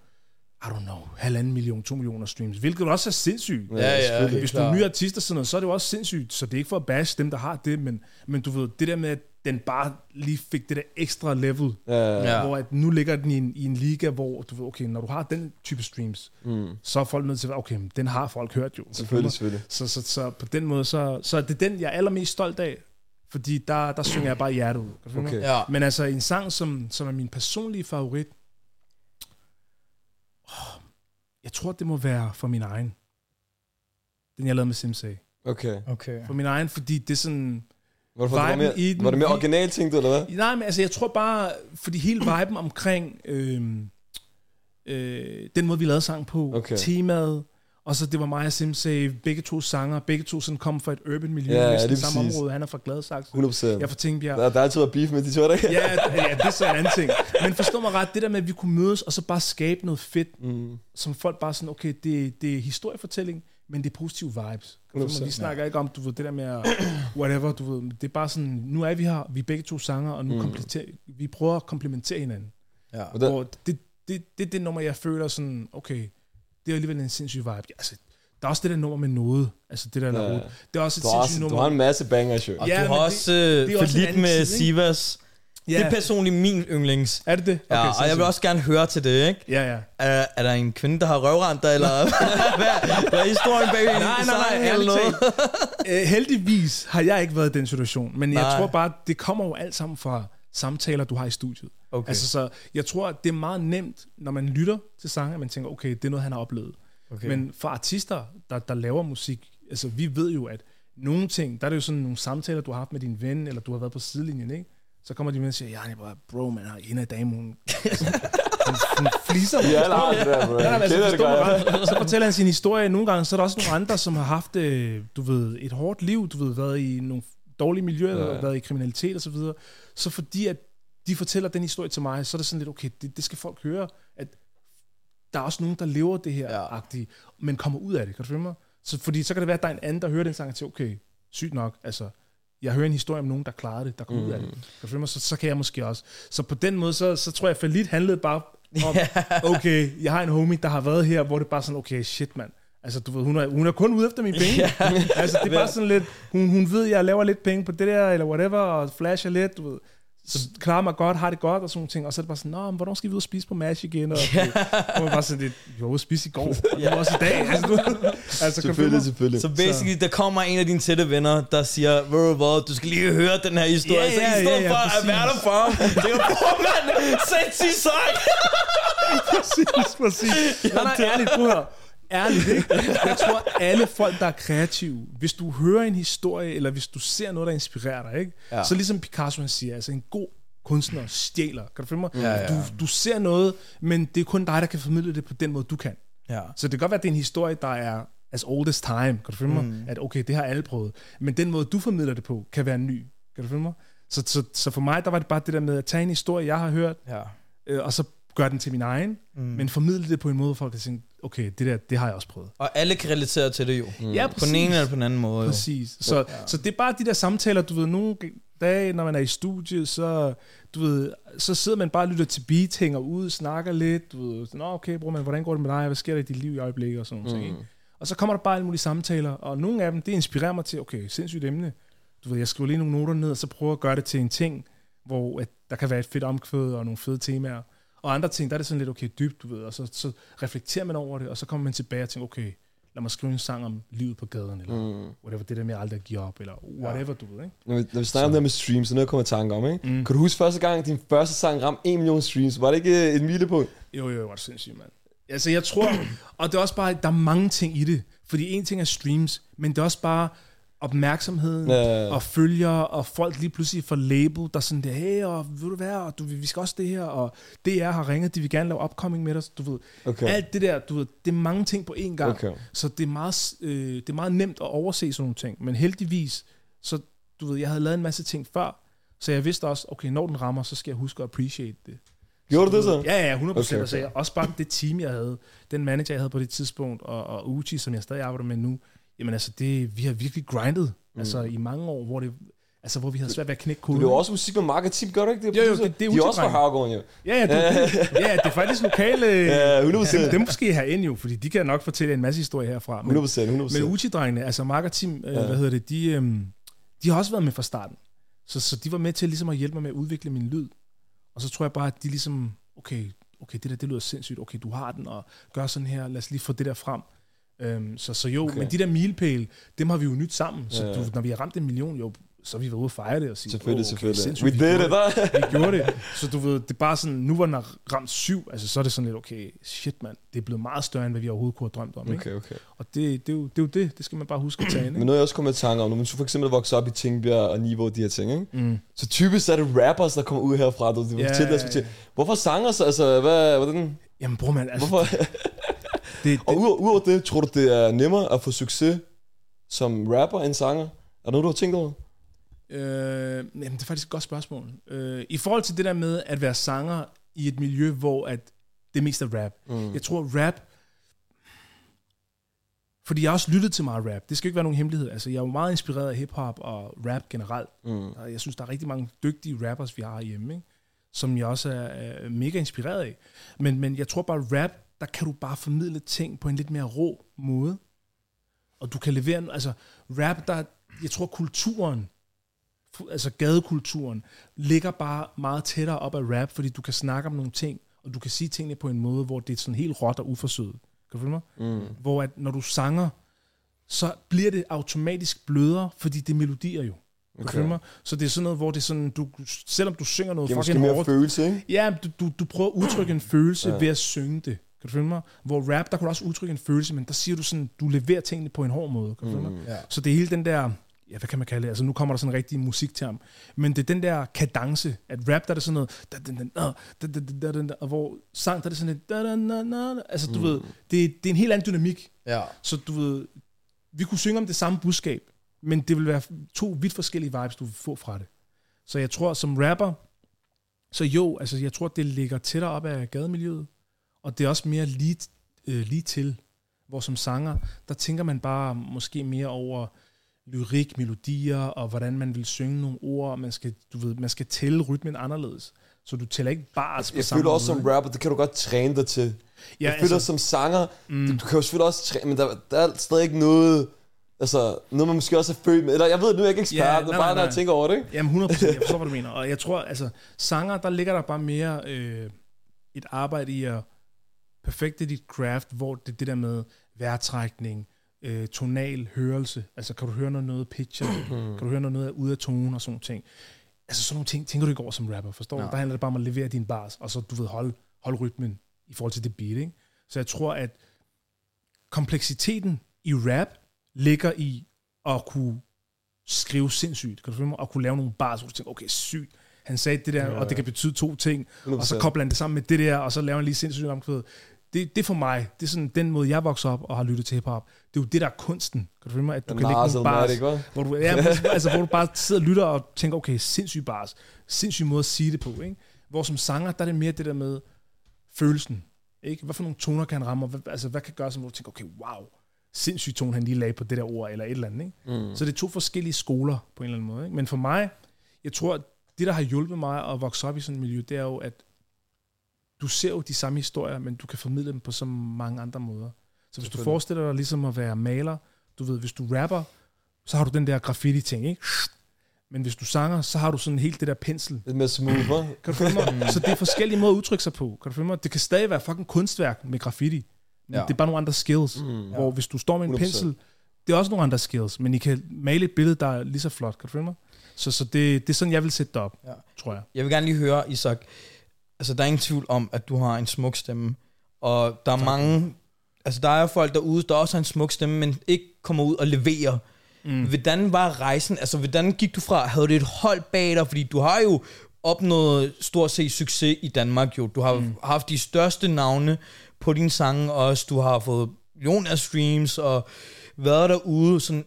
I don't know, halvanden million, to millioner streams, hvilket også er sindssygt. Ja, ja. Hvis du er ny artist og sådan noget, så er det jo også sindssygt, så det er ikke for at bash dem, der har det, men, men du ved, det der med, at den bare lige fik det der ekstra level, Ja, ja. Hvor at nu ligger den i en, i en liga, hvor du ved, okay, når du har den type streams, Mm. så er folk nødt til at okay, den har folk hørt jo. Selvfølgelig, selvfølgelig. Så, så, så på den måde, så, så er det den, jeg er allermest stolt af, fordi der, der synger jeg bare hjertet ud. Okay. Ja. Men altså en sang, som, som er min personlige favorit, jeg tror, det må være for min egen. Den, jeg lavede med Simsay. Okay. Okay. For min egen, fordi det er sådan... Var det, for, det var, mere, i den- var det mere original ting, du, eller hvad? Nej, men altså, jeg tror bare, fordi hele viben omkring øhm, øh, den måde, vi lavede sang på, Okay. temaet, og så det var mig og Simsay, begge to sanger, begge to sådan kom fra et urban miljø, Ja, ja, ja, næsten lige samme præcis. område. Han er fra Gladsaxe. 100%. Jeg er fra Tingbjerg. Der, der er altid været beef med de to, der ikke? Ja, ja, det er så en anden ting. Men forstå mig ret, det der med, at vi kunne mødes, og så bare skabe noget fedt, Mm. som folk bare sådan, okay, det, det er historiefortælling, men det er positive vibes. 100%, Vi snakker ikke om, du ved, det der med, at- whatever, du ved, det er bare sådan, nu er vi her, vi er begge to sanger, og nu Mm. vi prøver at komplementere hinanden. Ja. Og Og det, det, det er det nummer, jeg føler sådan, okay, det er alligevel en sindssyg vibe. Altså, der er også det der nummer med noget, altså det der Ja. ja. Det er også et du, har også, sindssygt du nummer. har en masse bangers, jo. Og Ja, du har det- også det er øh, også anden med tid? Sivas. ja. Det er personligt min yndlings. er det det? Ja, og jeg vil sindssygt. også gerne høre til det, ikke? Ja, ja. Er, er der en kvinde, der har røvrent dig, eller hvad, hvad er historien bag Nej, nej, nej, ærligt eller noget? Øh, heldigvis har jeg ikke været i den situation, men jeg Nej. tror bare, det kommer jo alt sammen fra samtaler, du har i studiet. Okay. Altså, så jeg tror, det er meget nemt, når man lytter til sange, at man tænker, okay, det er noget, han har oplevet. okay. Men for artister, der, der laver musik, altså vi ved jo, at nogle ting, der er det jo sådan nogle samtaler, du har haft med din ven, eller du har været på sidelinjen, ikke? Så kommer de med og siger, ja, bare, bro, man har en af damen, hun, hun, fliser mig. Ja, har det der, bro. Ja, altså, det ret. Så fortæller han sin historie. Nogle gange så er der også nogle andre, som har haft øh, du ved, et hårdt liv, du ved, været i nogle dårlige miljøer, ja. været i kriminalitet og så videre. Så fordi at de fortæller den historie til mig, så er det sådan lidt, okay, det, det skal folk høre, at der er også nogen, der lever det her, Ja. agtige, men kommer ud af det, kan du følge mig? Så, fordi så kan det være, at der er en anden, der hører den sang og siger, okay, sygt nok, altså, jeg hører en historie om nogen, der klarede det, der kom mm. ud af det. Kan du følge mig? Så, så kan jeg måske også. Så på den måde, så, så tror jeg, at Falit handlede bare om, okay, jeg har en homie, der har været her, hvor det bare sådan, okay, shit, mand. Altså, du ved, hun er, hun er kun ude efter mine penge. Ja. altså, det er bare sådan lidt, hun, hun ved, jeg laver lidt penge på det der, eller whatever, og flasher lidt, du ved. Så klarer mig godt, har det godt, og sådan nogle ting. Og så er det bare sådan, nå, men hvornår skal vi ud og spise på MASH igen? Og, ja. og man bare sådan lidt, jo, spise i går, ja. også i dag. Altså, du, altså, Selvfølgelig, selvfølgelig. Så basically, der kommer en af dine tætte venner, der siger, du hvad, du skal lige høre den her historie. Ja, så ja, i stedet ja, ja, for at være der for ham, det er jo, mand, sindssygt sejt. præcis, præcis. Nej, nej, ærligt, prøv. Ærligt, ikke? Jeg tror, alle folk, der er kreative, hvis du hører en historie, eller hvis du ser noget, der inspirerer dig, ikke? Ja. Så ligesom Picasso han siger, altså en god kunstner stjæler. Kan du følge mig? Ja, ja. Du, du ser noget, men det er kun dig, der kan formidle det på den måde, du kan. Ja. Så det kan godt være, at det er en historie, der er as old as time. Kan du følge mig? Mm. At okay, det har alle prøvet. Men den måde, du formidler det på, kan være ny. Kan du følge mig? Så, så, så for mig, der var det bare det der med at tage en historie, jeg har hørt, ja. øh, og så gøre den til min egen, mm. men formidle det på en måde, hvor folk kan tænke, okay, det der, det har jeg også prøvet. Og alle kan relatere til det jo. Mm. Ja, På den ene eller på den anden måde. Jo. Præcis. Så, ja. så det er bare de der samtaler, du ved, nogle dage, når man er i studiet, så, du ved, så sidder man bare og lytter til beat, hænger ud, snakker lidt, du ved, Nå, okay, bror, men hvordan går det med dig, hvad sker der i dit liv i øjeblikket, og sådan noget. Mm. Ikke? Og så kommer der bare alle mulige samtaler, og nogle af dem, det inspirerer mig til, okay, sindssygt emne. Du ved, jeg skriver lige nogle noter ned, og så prøver at gøre det til en ting, hvor at der kan være et fedt omkvæd og nogle fede temaer. Og andre ting, der er det sådan lidt, okay, dybt, du ved, og så, så reflekterer man over det, og så kommer man tilbage og tænker, okay, lad mig skrive en sang om livet på gaden, eller Mm. whatever, det der med aldrig at give op, eller whatever, du ved, ikke? Når vi, når vi snakker om det med streams, så er noget, kommer tanke om, ikke? Mm. Kan du huske første gang, din første sang ramte 1 million streams? Var det ikke øh, et milepunkt? Jo, jo, det var sindssygt, mand. Altså, jeg tror, og det er også bare, der er mange ting i det. Fordi en ting er streams, men det er også bare opmærksomheden, Ja. og følgere, og folk lige pludselig får label, der er sådan der, hey, og ved du hvad, og du, vi skal også det her, og DR har ringet, de vil gerne lave upcoming med os, du ved. Okay. Alt det der, du ved, det er mange ting på én gang. Okay. Så det er, meget, øh, det er meget nemt at overse sådan nogle ting. Men heldigvis, så du ved, jeg havde lavet en masse ting før, så jeg vidste også, okay, når den rammer, så skal jeg huske at appreciate det. Gjorde du det så? Ja, ja, 100%. Okay, Okay, okay. okay. Så jeg, også bare det team, jeg havde, den manager, jeg havde på det tidspunkt, og, og Uchi, som jeg stadig arbejder med nu, jamen altså, det, vi har virkelig grindet, mm. altså i mange år, hvor det, altså, hvor vi havde svært ved at knække Du koden. laver også musik med Mark og Team, gør du ikke det? Jo, jo, det- det er De er også fra. Havgården, jo. Ja, ja, det, det, ja, det er faktisk lokale... Ja, 100%. Dem, dem skal I have ind jo, fordi de kan nok fortælle en masse historie herfra. Men, 100%, 100%. men Uchi-drengene, altså Mark og Tim, øh, Ja. hvad hedder det, de, øhm, de har også været med fra starten. Så, så de var med til ligesom at hjælpe mig med at udvikle min lyd. Og så tror jeg bare, at de ligesom, okay, okay det der, det lyder sindssygt, okay, du har den, og gør sådan her, lad os lige få det der frem. Øhm, så, så jo, Okay. okay. men de der milepæle, dem har vi jo nyt sammen. Så Ja, du, når vi har ramt en million, jo, så vi været ude og fejre det og sige, Selvfølgelig, "Åh, selvfølgelig. We did it, det." hva'? vi gjorde det. Så du ved, det er bare sådan, nu hvor den har ramt syv, altså så er det sådan lidt, okay, shit mand, det er blevet meget større, end hvad vi overhovedet kunne have drømt om. Ikke? Okay, okay. Og det, det, er jo, det er jo det, det skal man bare huske at tage ind. Men noget, jeg også kommer i tanke om, når man så for eksempel vokser op i Tingbjerg og Niveau og de her ting, ikke? Mm. Så typisk er det rappers, der kommer ud herfra, du Ja, yeah, til, der til. Hvorfor sanger så? Altså, hvad, hvordan? Jamen bror man, altså, Hvorfor? Det, og udover, udover det, tror du, det er nemmere at få succes som rapper end sanger? Er der noget, du har tænkt over? øh, jamen, det er faktisk et godt spørgsmål. Øh, I forhold til det der med at være sanger i et miljø, hvor at det mest er rap. Mm. Jeg tror, rap... Fordi jeg har også lyttet til meget rap. Det skal ikke være nogen hemmelighed. Altså, jeg er jo meget inspireret af hiphop og rap generelt. Mm. Og jeg synes, der er rigtig mange dygtige rappers, vi har hjemme, ikke? som jeg også er, er mega inspireret af. Men, men jeg tror bare, rap, der kan du bare formidle ting på en lidt mere rå måde. Og du kan levere, altså rap, der, jeg tror kulturen, altså gadekulturen, ligger bare meget tættere op af rap, fordi du kan snakke om nogle ting, og du kan sige tingene på en måde, hvor det er sådan helt råt og uforsøget. Kan du følge mig? Mm. Hvor at når du sanger, så bliver det automatisk blødere, fordi det er melodier jo. Kan du følge mig? Så det er sådan noget, hvor det er sådan, du, selvom du synger noget Det er fucking mere hårdt, følelse, ikke? Ja, du, du, du prøver at udtrykke en følelse ja. ved at synge det. Kan du følge mig? Hvor rap, der kan du også udtrykke en følelse, men der siger du sådan, du leverer tingene på en hård måde. Kan du mm, følge mig? Mm. Ja. Så det er hele den der, ja, hvad kan man kalde det? Altså, nu kommer der sådan en rigtig musikterm. Men det er den der kadence, at rap, der er det sådan noget, da, da, da, da, og hvor sang, der er det sådan et, da, da, da, da, altså, du mm. ved, det, det er en helt anden dynamik. Ja. Så du ved, vi kunne synge om det samme budskab, men det vil være to vidt forskellige vibes, du vil få fra det. Så jeg tror, som rapper, så jo, altså jeg tror, det ligger tættere op af gademiljøet og det er også mere lige, øh, lige til, hvor som sanger, der tænker man bare måske mere over lyrik, melodier, og hvordan man vil synge nogle ord, man skal, du ved, man skal tælle rytmen anderledes. Så du tæller ikke bare på Jeg samme føler også som rapper, det kan du godt træne dig til. Ja, jeg føler som sanger, mm. du, du kan jo selvfølgelig også træne, men der, der er stadig ikke noget, altså noget man måske også er født med. Eller jeg ved nu, jeg er ikke ekspert, Ja, det er nej, bare, nej, når jeg nej. tænker over det, ikke? Jamen 100%, jeg forstår, hvad du mener. Og jeg tror, altså, sanger, der ligger der bare mere øh, et arbejde i at perfekte dit craft, hvor det det der med vejrtrækning, øh, tonal hørelse, altså kan du høre noget, noget pitcher, kan du høre noget, noget ude af tone og sådan ting. Altså sådan nogle ting, tænker du ikke over som rapper, forstår du? Der handler det bare om at levere din bars, og så du ved, holde, holde rytmen i forhold til det beat, ikke? Så jeg tror, at kompleksiteten i rap ligger i at kunne skrive sindssygt, kan du følge mig? Og kunne lave nogle bars, hvor du tænker, okay, sygt, han sagde det der, Ja. ja. og det kan betyde to ting, og så 100%. kobler han det sammen med det der, og så laver han lige sindssygt omkvæd. Det, det for mig, det er sådan den måde, jeg vokser op og har lyttet til hiphop. Det er jo det, der er kunsten. Kan du følge mig? At du Den kan lægge nogle bars, hva'? hvor du, ja, altså, hvor du bare sidder og lytter og tænker, okay, sindssygt bars, sindssyg måde at sige det på, ikke? Hvor som sanger, der er det mere det der med følelsen, ikke? Hvad for nogle toner kan han ramme, og hvad, altså, hvad kan gøre, som hvor du tænker, okay, wow, sindssyg tone, han lige lagde på det der ord, eller et eller andet, ikke? Mm. Så det er to forskellige skoler på en eller anden måde. Ikke? Men for mig, jeg tror, at det, der har hjulpet mig at vokse op i sådan et miljø, det er jo, at du ser jo de samme historier, men du kan formidle dem på så mange andre måder. Så hvis du forestiller dig ligesom at være maler, du ved, hvis du rapper, så har du den der graffiti-ting, ikke? Men hvis du sanger, så har du sådan helt det der pensel. Lidt mere smooth, hva'? Kan du følge mig? så det er forskellige måder at udtrykke sig på. Kan du følge mig? Det kan stadig være fucking kunstværk med graffiti. Men Ja. det er bare nogle andre skills. Mm. Hvor hvis du står med en 100%. pensel, det er også nogle andre skills, men I kan male et billede, der er lige så flot. Kan du følge mig? Så, så det, det er sådan, jeg vil sætte det op, Ja. tror jeg. Jeg vil gerne lige høre, Isak. Altså, der er ingen tvivl om, at du har en smuk stemme. Og der er tak. mange... Altså, der er folk derude, der også har en smuk stemme, men ikke kommer ud og leverer. Mm. Hvordan var rejsen? Altså, hvordan gik du fra? Havde du et hold bag dig? Fordi du har jo opnået stort set succes i Danmark, jo. Du har mm. haft de største navne på dine sange også. Du har fået millioner af streams og været derude. Sådan,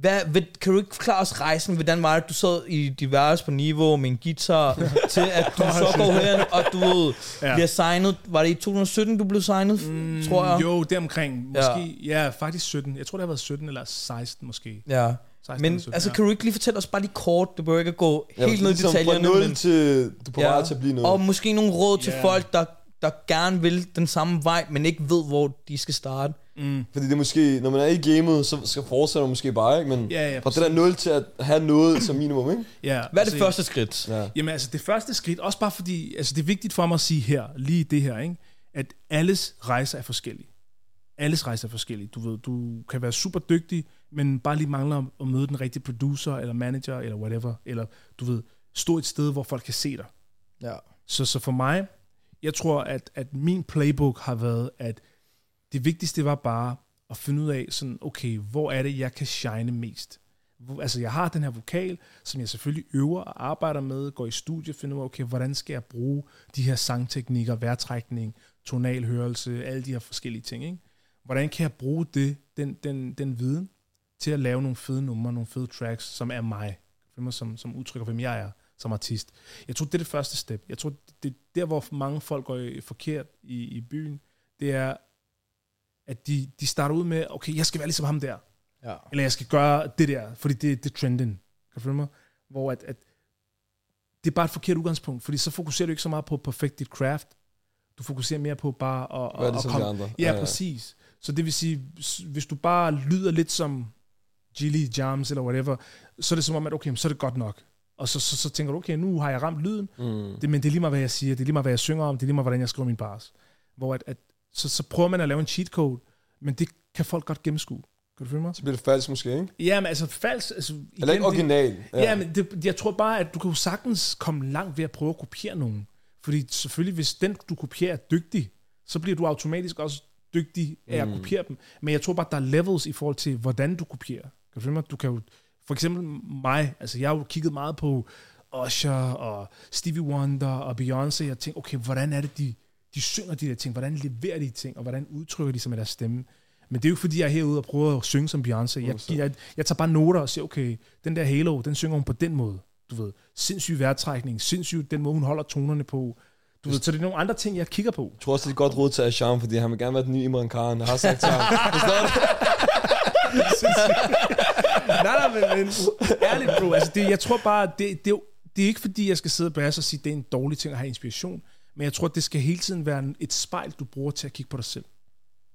hvad, ved, kan du ikke forklare os rejsen? Hvordan var det, du sad i diverse på niveau med en guitar, til at du så går hen, og du ved, Ja. bliver signet. Var det i 2017, du blev signet, mm, tror jeg? Jo, deromkring. Måske, ja. ja, faktisk 17. Jeg tror, det har været 17 eller 16 måske. Ja. 16 Men eller 17, altså, ja. kan du ikke lige fortælle os bare lige kort, det behøver ikke at gå Ja, helt ned i ligesom detaljerne, Fra 0 men, til, du på vej til at blive noget. og måske nogle råd til Ja. folk, der, der gerne vil den samme vej, men ikke ved, hvor de skal starte. Mm. Fordi det er måske, når man er i gamet, så skal fortsætte man måske bare, ikke? Men Ja, ja, fra det der 0 til at have noget som minimum, ikke? Ja, Hvad er det præcis. første skridt? Ja. Jamen altså, det første skridt, også bare fordi, altså det er vigtigt for mig at sige her, lige det her, ikke? at alles rejser er forskellige. Alles rejser er forskellige. Du ved, du kan være super dygtig, men bare lige mangler at møde den rigtige producer, eller manager, eller whatever, eller du ved, stå et sted, hvor folk kan se dig. Ja. Så, så for mig, jeg tror, at, at min playbook har været, at det vigtigste var bare at finde ud af, sådan, okay, hvor er det, jeg kan shine mest? Altså, jeg har den her vokal, som jeg selvfølgelig øver og arbejder med, går i studie, finder ud af, okay, hvordan skal jeg bruge de her sangteknikker, vejrtrækning, tonalhørelse, alle de her forskellige ting, ikke? Hvordan kan jeg bruge det, den, den, den viden, til at lave nogle fede numre, nogle fede tracks, som er mig, som, som udtrykker, hvem jeg er som artist. Jeg tror, det er det første step. Jeg tror, det er der, hvor mange folk går forkert i, i byen, det er, at de, de starter ud med, okay, jeg skal være ligesom ham der, Ja. eller jeg skal gøre det der, fordi det, det er trenden. Kan du følge mig? Hvor at, at det er bare et forkert udgangspunkt, fordi så fokuserer du ikke så meget på perfect dit craft. Du fokuserer mere på bare at, Hvad er det at komme... andre? Ja, ja, præcis. Så det vil sige, hvis du bare lyder lidt som Gilly, Jams eller whatever, så er det som om, at okay, så er det godt nok. Og så, så, så tænker du, okay, nu har jeg ramt lyden, Mm. det, men det er lige meget, hvad jeg siger, det er lige meget, hvad jeg synger om, det er lige meget, hvordan jeg skriver min bars. Hvor at, at, så, så prøver man at lave en cheat code, men det kan folk godt gennemskue. Kan du følge mig? Så bliver det falsk måske, ikke? Ja, men altså falsk... Altså, igen, Eller ikke original. Det, ja, men det, jeg tror bare, at du kan jo sagtens komme langt ved at prøve at kopiere nogen. Fordi selvfølgelig, hvis den, du kopierer, er dygtig, så bliver du automatisk også dygtig af at Mm. kopiere dem. Men jeg tror bare, der er levels i forhold til, hvordan du kopierer. Kan du følge mig? Du kan jo... For eksempel mig, altså jeg har jo kigget meget på Usher og Stevie Wonder og Beyoncé, og tænkt, okay, hvordan er det, de, de synger de der ting? Hvordan leverer de ting? Og hvordan udtrykker de sig med deres stemme? Men det er jo fordi jeg er herude og prøver at synge som Beyoncé. Jeg, jeg, jeg tager bare noter og siger, okay, den der Halo, den synger hun på den måde. Du ved, sindssyg vejrtrækning, sindssyg den måde, hun holder tonerne på. Du ved, så det er nogle andre ting, jeg kigger på. Jeg tror også, det er et godt råd til Asham, fordi han vil gerne være den nye Imran Khan. Jeg har sagt til ham. Nej, nej, men, men ærligt, bro. Altså, det, jeg tror bare, det, det, er det er ikke fordi, jeg skal sidde og basse og sige, det er en dårlig ting at have inspiration. Men jeg tror, det skal hele tiden være en- et spejl, du bruger til at kigge på dig selv.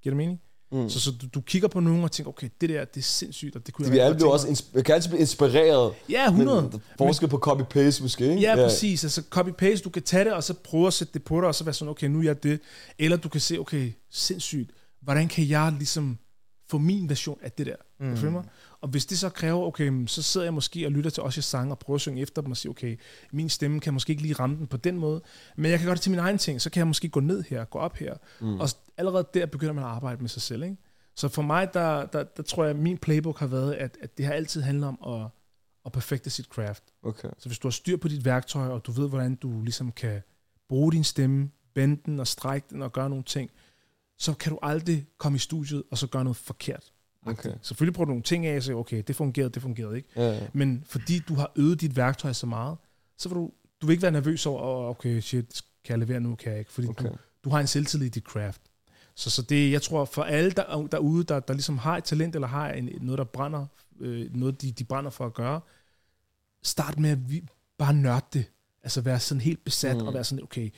Giver det mening? Mm. Så, så du, du kigger på nogen og tænker, okay, det der, det er sindssygt, og det kunne Vi jeg alle bliver også insp- jeg kan altid blive inspireret. Ja, 100. Men forskel på copy-paste måske, ikke? Ja, præcis. Altså copy-paste, du kan tage det, og så prøve at sætte det på dig, og så være sådan, okay, nu er jeg det. Eller du kan se, okay, sindssygt, hvordan kan jeg ligesom få min version af det der? Mm. Kan du mig? Og hvis det så kræver, okay, så sidder jeg måske og lytter til også sange og prøver at synge efter dem og sige, okay, min stemme kan måske ikke lige ramme den på den måde, men jeg kan gøre det til min egen ting, så kan jeg måske gå ned her, gå op her. Mm. Og allerede der begynder man at arbejde med sig selv, ikke? Så for mig, der, der, der tror jeg, at min playbook har været, at, at det har altid handlet om at, at perfekte sit craft. Okay. Så hvis du har styr på dit værktøj, og du ved, hvordan du ligesom kan bruge din stemme, bende den og strække den og gøre nogle ting, så kan du aldrig komme i studiet og så gøre noget forkert. Okay. Selvfølgelig prøver du nogle ting af og siger, okay, det fungerede, det fungerede ikke. Ja, ja. Men fordi du har øvet dit værktøj så meget, så vil du, du vil ikke være nervøs over, "Åh, okay, shit, kan jeg levere nu, kan jeg ikke. Fordi. Okay. du, du har en selvtillid i dit craft. Så, så det, jeg tror, for alle der, derude, der, der ligesom har et talent, eller har en, noget, der brænder, øh, noget, de, de brænder for at gøre, start med at vi, bare nørde det. Altså være sådan helt besat, mm. og være sådan, okay,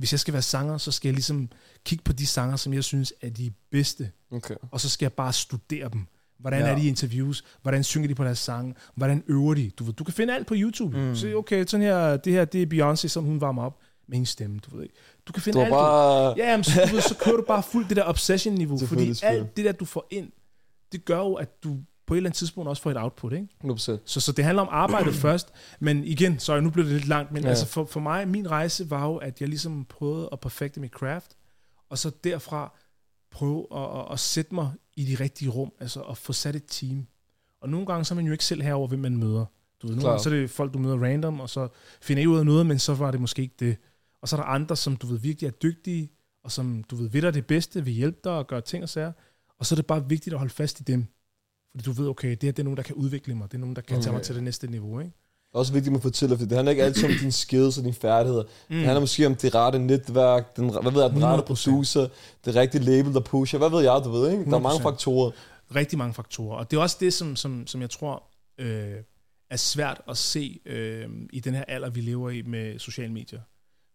hvis jeg skal være sanger, så skal jeg ligesom kigge på de sanger, som jeg synes er de bedste, Okay. og så skal jeg bare studere dem. Hvordan Ja. er de i interviews? Hvordan synger de på deres sange? Hvordan øver de? Du, ved, du kan finde alt på YouTube. Mm. Så okay, sådan her, det her, det er Beyoncé, som hun varmer op med hendes stemme, du ved ikke. Du kan finde Du alt. bare... Ja, jamen, så, du ved, så kører du bare fuldt det der obsession-niveau, fordi alt det der, du får ind, det gør jo, at du på et eller andet tidspunkt også får et output, ikke? 100%. Så, så det handler om arbejdet først, men igen, så nu blev det lidt langt, men ja. altså for, for mig, min rejse var jo, at jeg ligesom prøvede at perfekte mit craft, og så derfra prøve at, at, at sætte mig i de rigtige rum, altså at få sat et team. Og nogle gange, så er man jo ikke selv herover, hvem man møder. Du ved, nogle Klar. gange, så er det folk, du møder random, og så finder I ud af noget, men så var det måske ikke det. Og så er der andre, som du ved virkelig er dygtige, og som du ved ved dig det bedste, vil hjælpe dig og gøre ting og sager. Og så er det bare vigtigt at holde fast i dem. Fordi du ved, okay, det her det er nogen, der kan udvikle mig. Det er nogen, der kan tage mig Okay. til det næste niveau. Ikke? Også vigtigt at fortælle, for det handler ikke altid om dine skills og dine færdigheder. Mm. Det handler måske om det rette netværk, den, hvad ved jeg, den rette 100%. producer, det rigtige label, der pusher. Hvad ved jeg, du ved, ikke? Der er mange 100%. faktorer. Rigtig mange faktorer. Og det er også det, som, som, som jeg tror øh, er svært at se øh, i den her alder, vi lever i med sociale medier.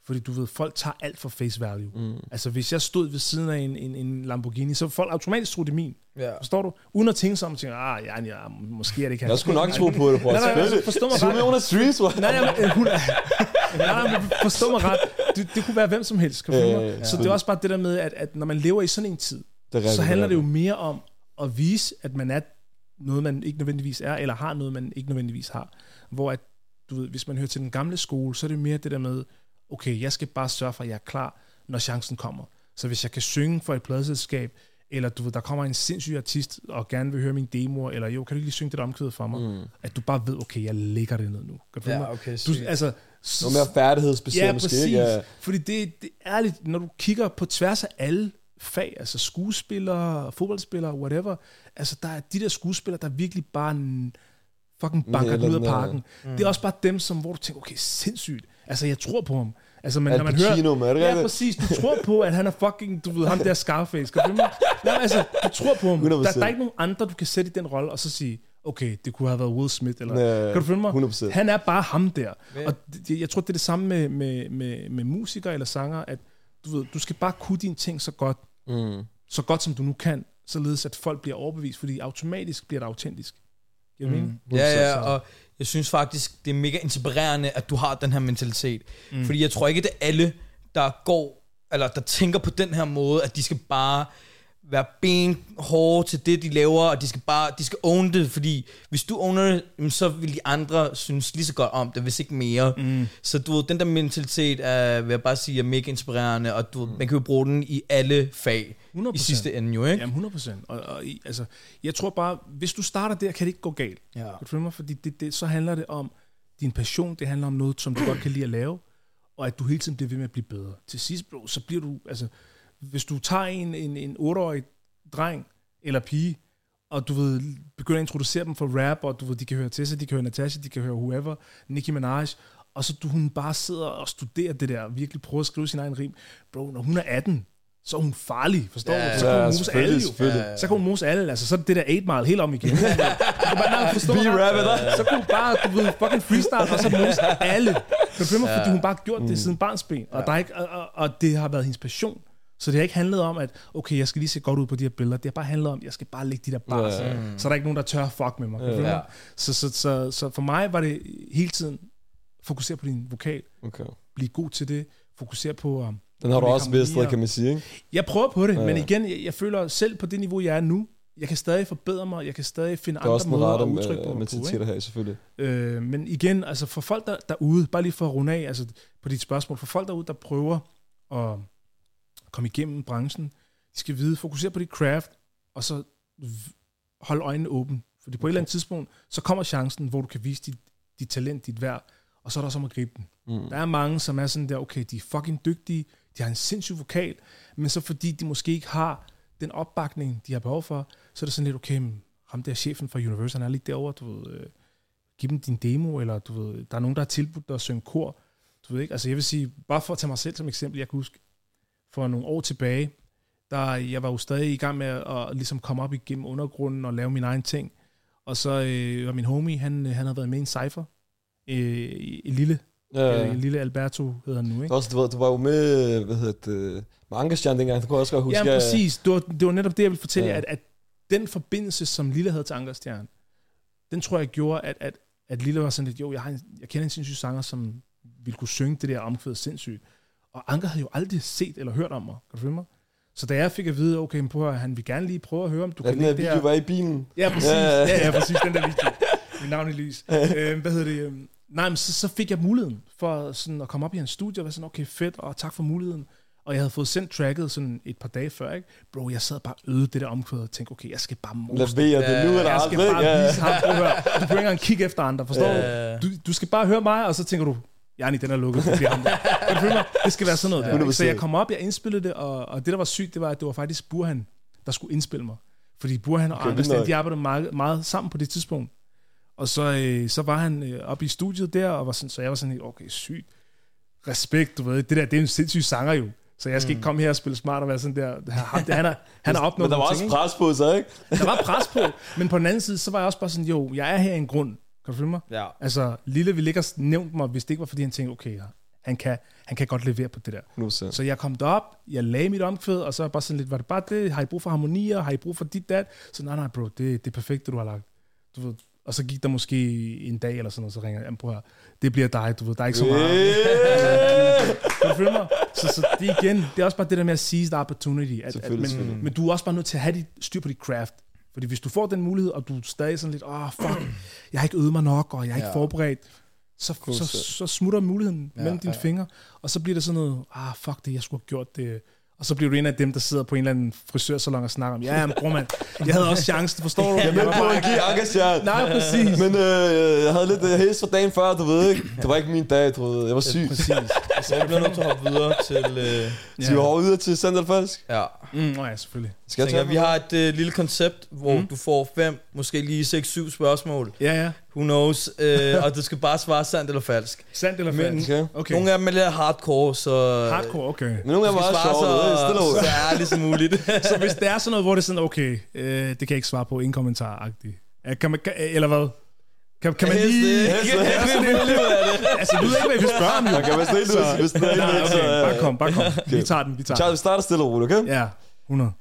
Fordi du ved, folk tager alt for face value. Mm. Altså hvis jeg stod ved siden af en, en, en Lamborghini, så folk automatisk tro, det er min. Ja. Forstår du? Uden at tænke sig om, og tænke, ah, ja, ja, måske er det ikke Jeg skulle nok tro på det, bror. Nej, nej, altså, forstå mig ret. streets. Nej, nej, men, hun, nej, nej, men forstå mig ret. Det, det kunne være hvem som helst. Kan Ja, ja, ja. Så det er også bare det der med, at, at når man lever i sådan en tid, er så rigtigt, handler det jo rigtigt. mere om at vise, at man er noget, man ikke nødvendigvis er, eller har noget, man ikke nødvendigvis har. Hvor at, du ved, hvis man hører til den gamle skole, så er det mere det der med, okay, jeg skal bare sørge for, at jeg er klar, når chancen kommer. Så hvis jeg kan synge for et pladeselskab, eller du ved, der kommer en sindssyg artist, og gerne vil høre min demo, eller jo, kan du ikke lige synge det omkvæd for mig? Mm. At du bare ved, okay, jeg lægger det ned nu. Kan du Ja, mig? okay, du, altså, Noget mere færdighedsbaseret Ja, måske, præcis. Ja. Fordi det, det er ærligt, når du kigger på tværs af alle fag, altså skuespillere, fodboldspillere, whatever, altså der er de der skuespillere, der virkelig bare en fucking banker den ud af parken. Mm. Det er også bare dem, som, hvor du tænker, okay, sindssygt. Altså, jeg tror på ham. Altså, men Al når man Pacino, hører... man, er det ja, rigtigt? præcis. Du tror på, at han er fucking, du ved, ham der Scarface. Kan du følge mig? Nej, altså, du tror på ham. Der, 100%. der, er ikke nogen andre, du kan sætte i den rolle, og så sige, okay, det kunne have været Will Smith, eller... Ja, kan du følge mig? 100%. Han er bare ham der. Ja. Og det, jeg tror, det er det samme med, med, med, med musikere eller sanger, at du, ved, du skal bare kunne dine ting så godt, Mm. så godt som du nu kan, således at folk bliver overbevist, fordi automatisk bliver det autentisk. Giver det mening? Ja, ja, og jeg synes faktisk, det er mega inspirerende, at du har den her mentalitet. Mm. Fordi jeg tror ikke, det er alle, der går, eller der tænker på den her måde, at de skal bare være benhårde til det, de laver, og de skal bare, de skal own det, fordi hvis du owner det, så vil de andre synes lige så godt om det, hvis ikke mere. Mm. Så du ved, den der mentalitet er, vil jeg bare sige, er mega inspirerende, og du, ved, man kan jo bruge den i alle fag 100%. i sidste ende jo, ikke? Jamen 100 procent. Og, og altså, jeg tror bare, hvis du starter der, kan det ikke gå galt. Ja. Kan du mig? Fordi det, det, så handler det om din passion, det handler om noget, som du godt kan lide at lave, og at du hele tiden bliver ved med at blive bedre. Til sidst, bro, så bliver du, altså, hvis du tager en, en, en 8-årig dreng eller pige, og du ved, begynder at introducere dem for rap, og du ved, de kan høre Tessa, de kan høre Natasha, de kan høre whoever, Nicki Minaj, og så du, hun bare sidder og studerer det der, og virkelig prøver at skrive sin egen rim. Bro, når hun er 18, så er hun farlig, forstår Ja, du? Så kan ja, hun mose alle jo. selvfølgelig. Så kan hun mose alle, altså så er det der 8 mile helt om igen. Du kan bare, nej, forstå mig ret. B-rapper, Så kunne hun bare, du ved, fucking freestyle, og så mose alle. Kan du følge mig? Fordi hun bare har gjort det siden barnsben, og, der er ikke, og, og, og det har været hendes passion. Så det har ikke handlet om, at okay, jeg skal lige se godt ud på de her billeder. Det har bare handlet om, at jeg skal bare lægge de der bars, ja, så er der ikke nogen, der tør at fuck med mig. Følge Ja. Så, så, så, så for mig var det hele tiden, fokusere på din vokal, Okay. blive god til det, fokusere på... Um, Den har du også bedst, harmonier. kan man sige, ikke? Jeg prøver på det, Ja. men igen, jeg, jeg føler selv på det niveau, jeg er nu, jeg kan stadig forbedre mig, jeg kan stadig finde andre måder at udtrykke øh, mig på. mentaliteter her, selvfølgelig. Øh, men igen, altså for folk der, derude, bare lige for at runde af altså på dit spørgsmål, for folk derude, der prøver at komme igennem branchen, de skal vide, fokusere på dit craft, og så v- hold øjnene åbne. Fordi på et eller andet tidspunkt, så kommer chancen, hvor du kan vise dit, dit talent, dit værd, og så er der også om at gribe den. Mm. Der er mange, som er sådan der, okay, de er fucking dygtige, de har en sindssyg vokal, men så fordi de måske ikke har den opbakning, de har behov for, så er det sådan lidt, okay, men ham der chefen fra Universal, han er lige derovre, du ved, øh, giv dem din demo, eller du ved, der er nogen, der har tilbudt dig at synge kor, du ved ikke, altså jeg vil sige, bare for at tage mig selv som eksempel, jeg kan huske, for nogle år tilbage, der jeg var jo stadig i gang med at, at ligesom komme op igennem undergrunden og lave min egen ting, og så øh, var min homie, han, han havde været med i en cypher, øh, i, i Lille, Ja, øh, Lille Alberto hedder han nu, ikke? Også, du, var, du var jo med, hvad hedder det, med Ankerstjern dengang, det kunne jeg også godt huske. Ja, præcis. Det var, det var netop det, jeg ville fortælle Ja. jer, at, at den forbindelse, som Lille havde til Ankerstjern, den tror jeg gjorde, at, at, at Lille var sådan lidt, jo, jeg, har en, jeg kender en sindssyg sanger, som ville kunne synge det der omkvædet sindssygt. Og Anker havde jo aldrig set eller hørt om mig. Kan du følge mig? Så da jeg fik at vide, okay, men prøv at, han vil gerne lige prøve at høre, om du Ja, kan den lide det her. var i bilen. Ja, præcis. Ja, ja. Ja, ja, præcis. Den der video. Min navn er Lys. øh, hvad hedder det? øhm, Nej, men så, så fik jeg muligheden for sådan at komme op i hans studie og være sådan, okay, fedt, og tak for muligheden. Og jeg havde fået sendt tracket sådan et par dage før, ikke? Bro, jeg sad bare øvede det der omkvæd og tænkte, okay, jeg skal bare det. Leverer det nu eller Jeg skal aldrig. bare Ja. vise ham, prøv at høre. Du behøver ikke engang kigge efter andre, forstår Ja. du? du? Du skal bare høre mig, og så tænker du, Jani, den er lukket, det bliver ham der. Kan du følge mig? Det skal være sådan noget der. ikke? Så jeg 100%. kom op, jeg indspillede det, og, og det, der var sygt, det var, at det var faktisk Burhan, der skulle indspille mig. Fordi Burhan og Okay, Anders, de arbejdede meget, meget sammen på det tidspunkt. Og så, øh, så var han øh, oppe i studiet der, og var sådan, så jeg var sådan helt, okay, sygt. Respekt, du ved. Det der, det er en sindssyg sanger jo. Så jeg skal ikke komme her og spille smart og være sådan der. Han, han, har, han har opnået Men der var også ting, ikke? pres på sig, ikke? Der var pres på, men på den anden side, så var jeg også bare sådan, jo, jeg er her i en grund. Kan du følge mig? Ja. Altså, Lille ville ikke have nævnt mig, hvis det ikke var, fordi han tænkte, okay, han kan, han kan godt levere på det der. 100%. Så jeg kom derop, jeg lagde mit omkvæd, og så er jeg bare sådan lidt, var det bare det? Har I brug for harmonier? Har I brug for dit, dat? Så nej, nej, bro, det, det er perfekt, det du har lagt. Du ved, og så gik der måske en dag eller sådan noget, så ringer jeg, "Jamen, prøv høre, det bliver dig, du ved, der er ikke så meget. Yeah. Kan du følge mig? Så, så det er igen, det er også bare det der med at seize the opportunity. At, at, men, men du er også bare nødt til at have dit, styr på dit craft. Fordi hvis du får den mulighed, og du er stadig sådan lidt, åh, oh, fuck, jeg har ikke øvet mig nok, og jeg er ikke Ja. forberedt, så, så, så smutter muligheden Ja, mellem dine ja. fingre, og så bliver det sådan noget, ah, fuck det, jeg skulle have gjort det. Og så bliver du en af dem, der sidder på en eller anden frisørsalon og snakker om, ja, men bror mand, jeg havde også chancen, forstår du? Jeg er med på at give Ankerstjern. Nej, præcis. Men øh, jeg havde lidt øh, hæs fra dagen før, du ved ikke. Det var ikke min dag, du ved. Jeg var syg. Præcis. Altså, jeg bliver nødt til at hoppe videre til... Øh, Så vi var over videre til Sandal Falsk. ja. Mm, nå ja, selvfølgelig. Skal jeg Tænker, tage vi har et øh, lille koncept, hvor Mm. du får fem, måske lige 6-7 spørgsmål. Ja, ja. Who knows? Øh, og du skal bare svare sandt eller falsk. Sandt eller Men- falsk? Okay. Okay. Nogle af dem er lidt hardcore, så... Hardcore, okay. Men nogle af dem er svare sjove, så, roligt. så ærligt som muligt. Så hvis det er sådan noget, hvor det er sådan, okay, øh, det kan jeg ikke svare på, ingen kommentar-agtigt. Kan man, kan, eller hvad? Kan, kan man lige... ikke. selvfølgelig er det. Altså, du ved ikke, hvad vi spørger om, jo. Man kan være stille, Så- hvis den er Nej, så... okay, bare kom, bare kom. Vi tager den, vi tager Charles, den. vi starter stille og roligt, okay? Ja, 100.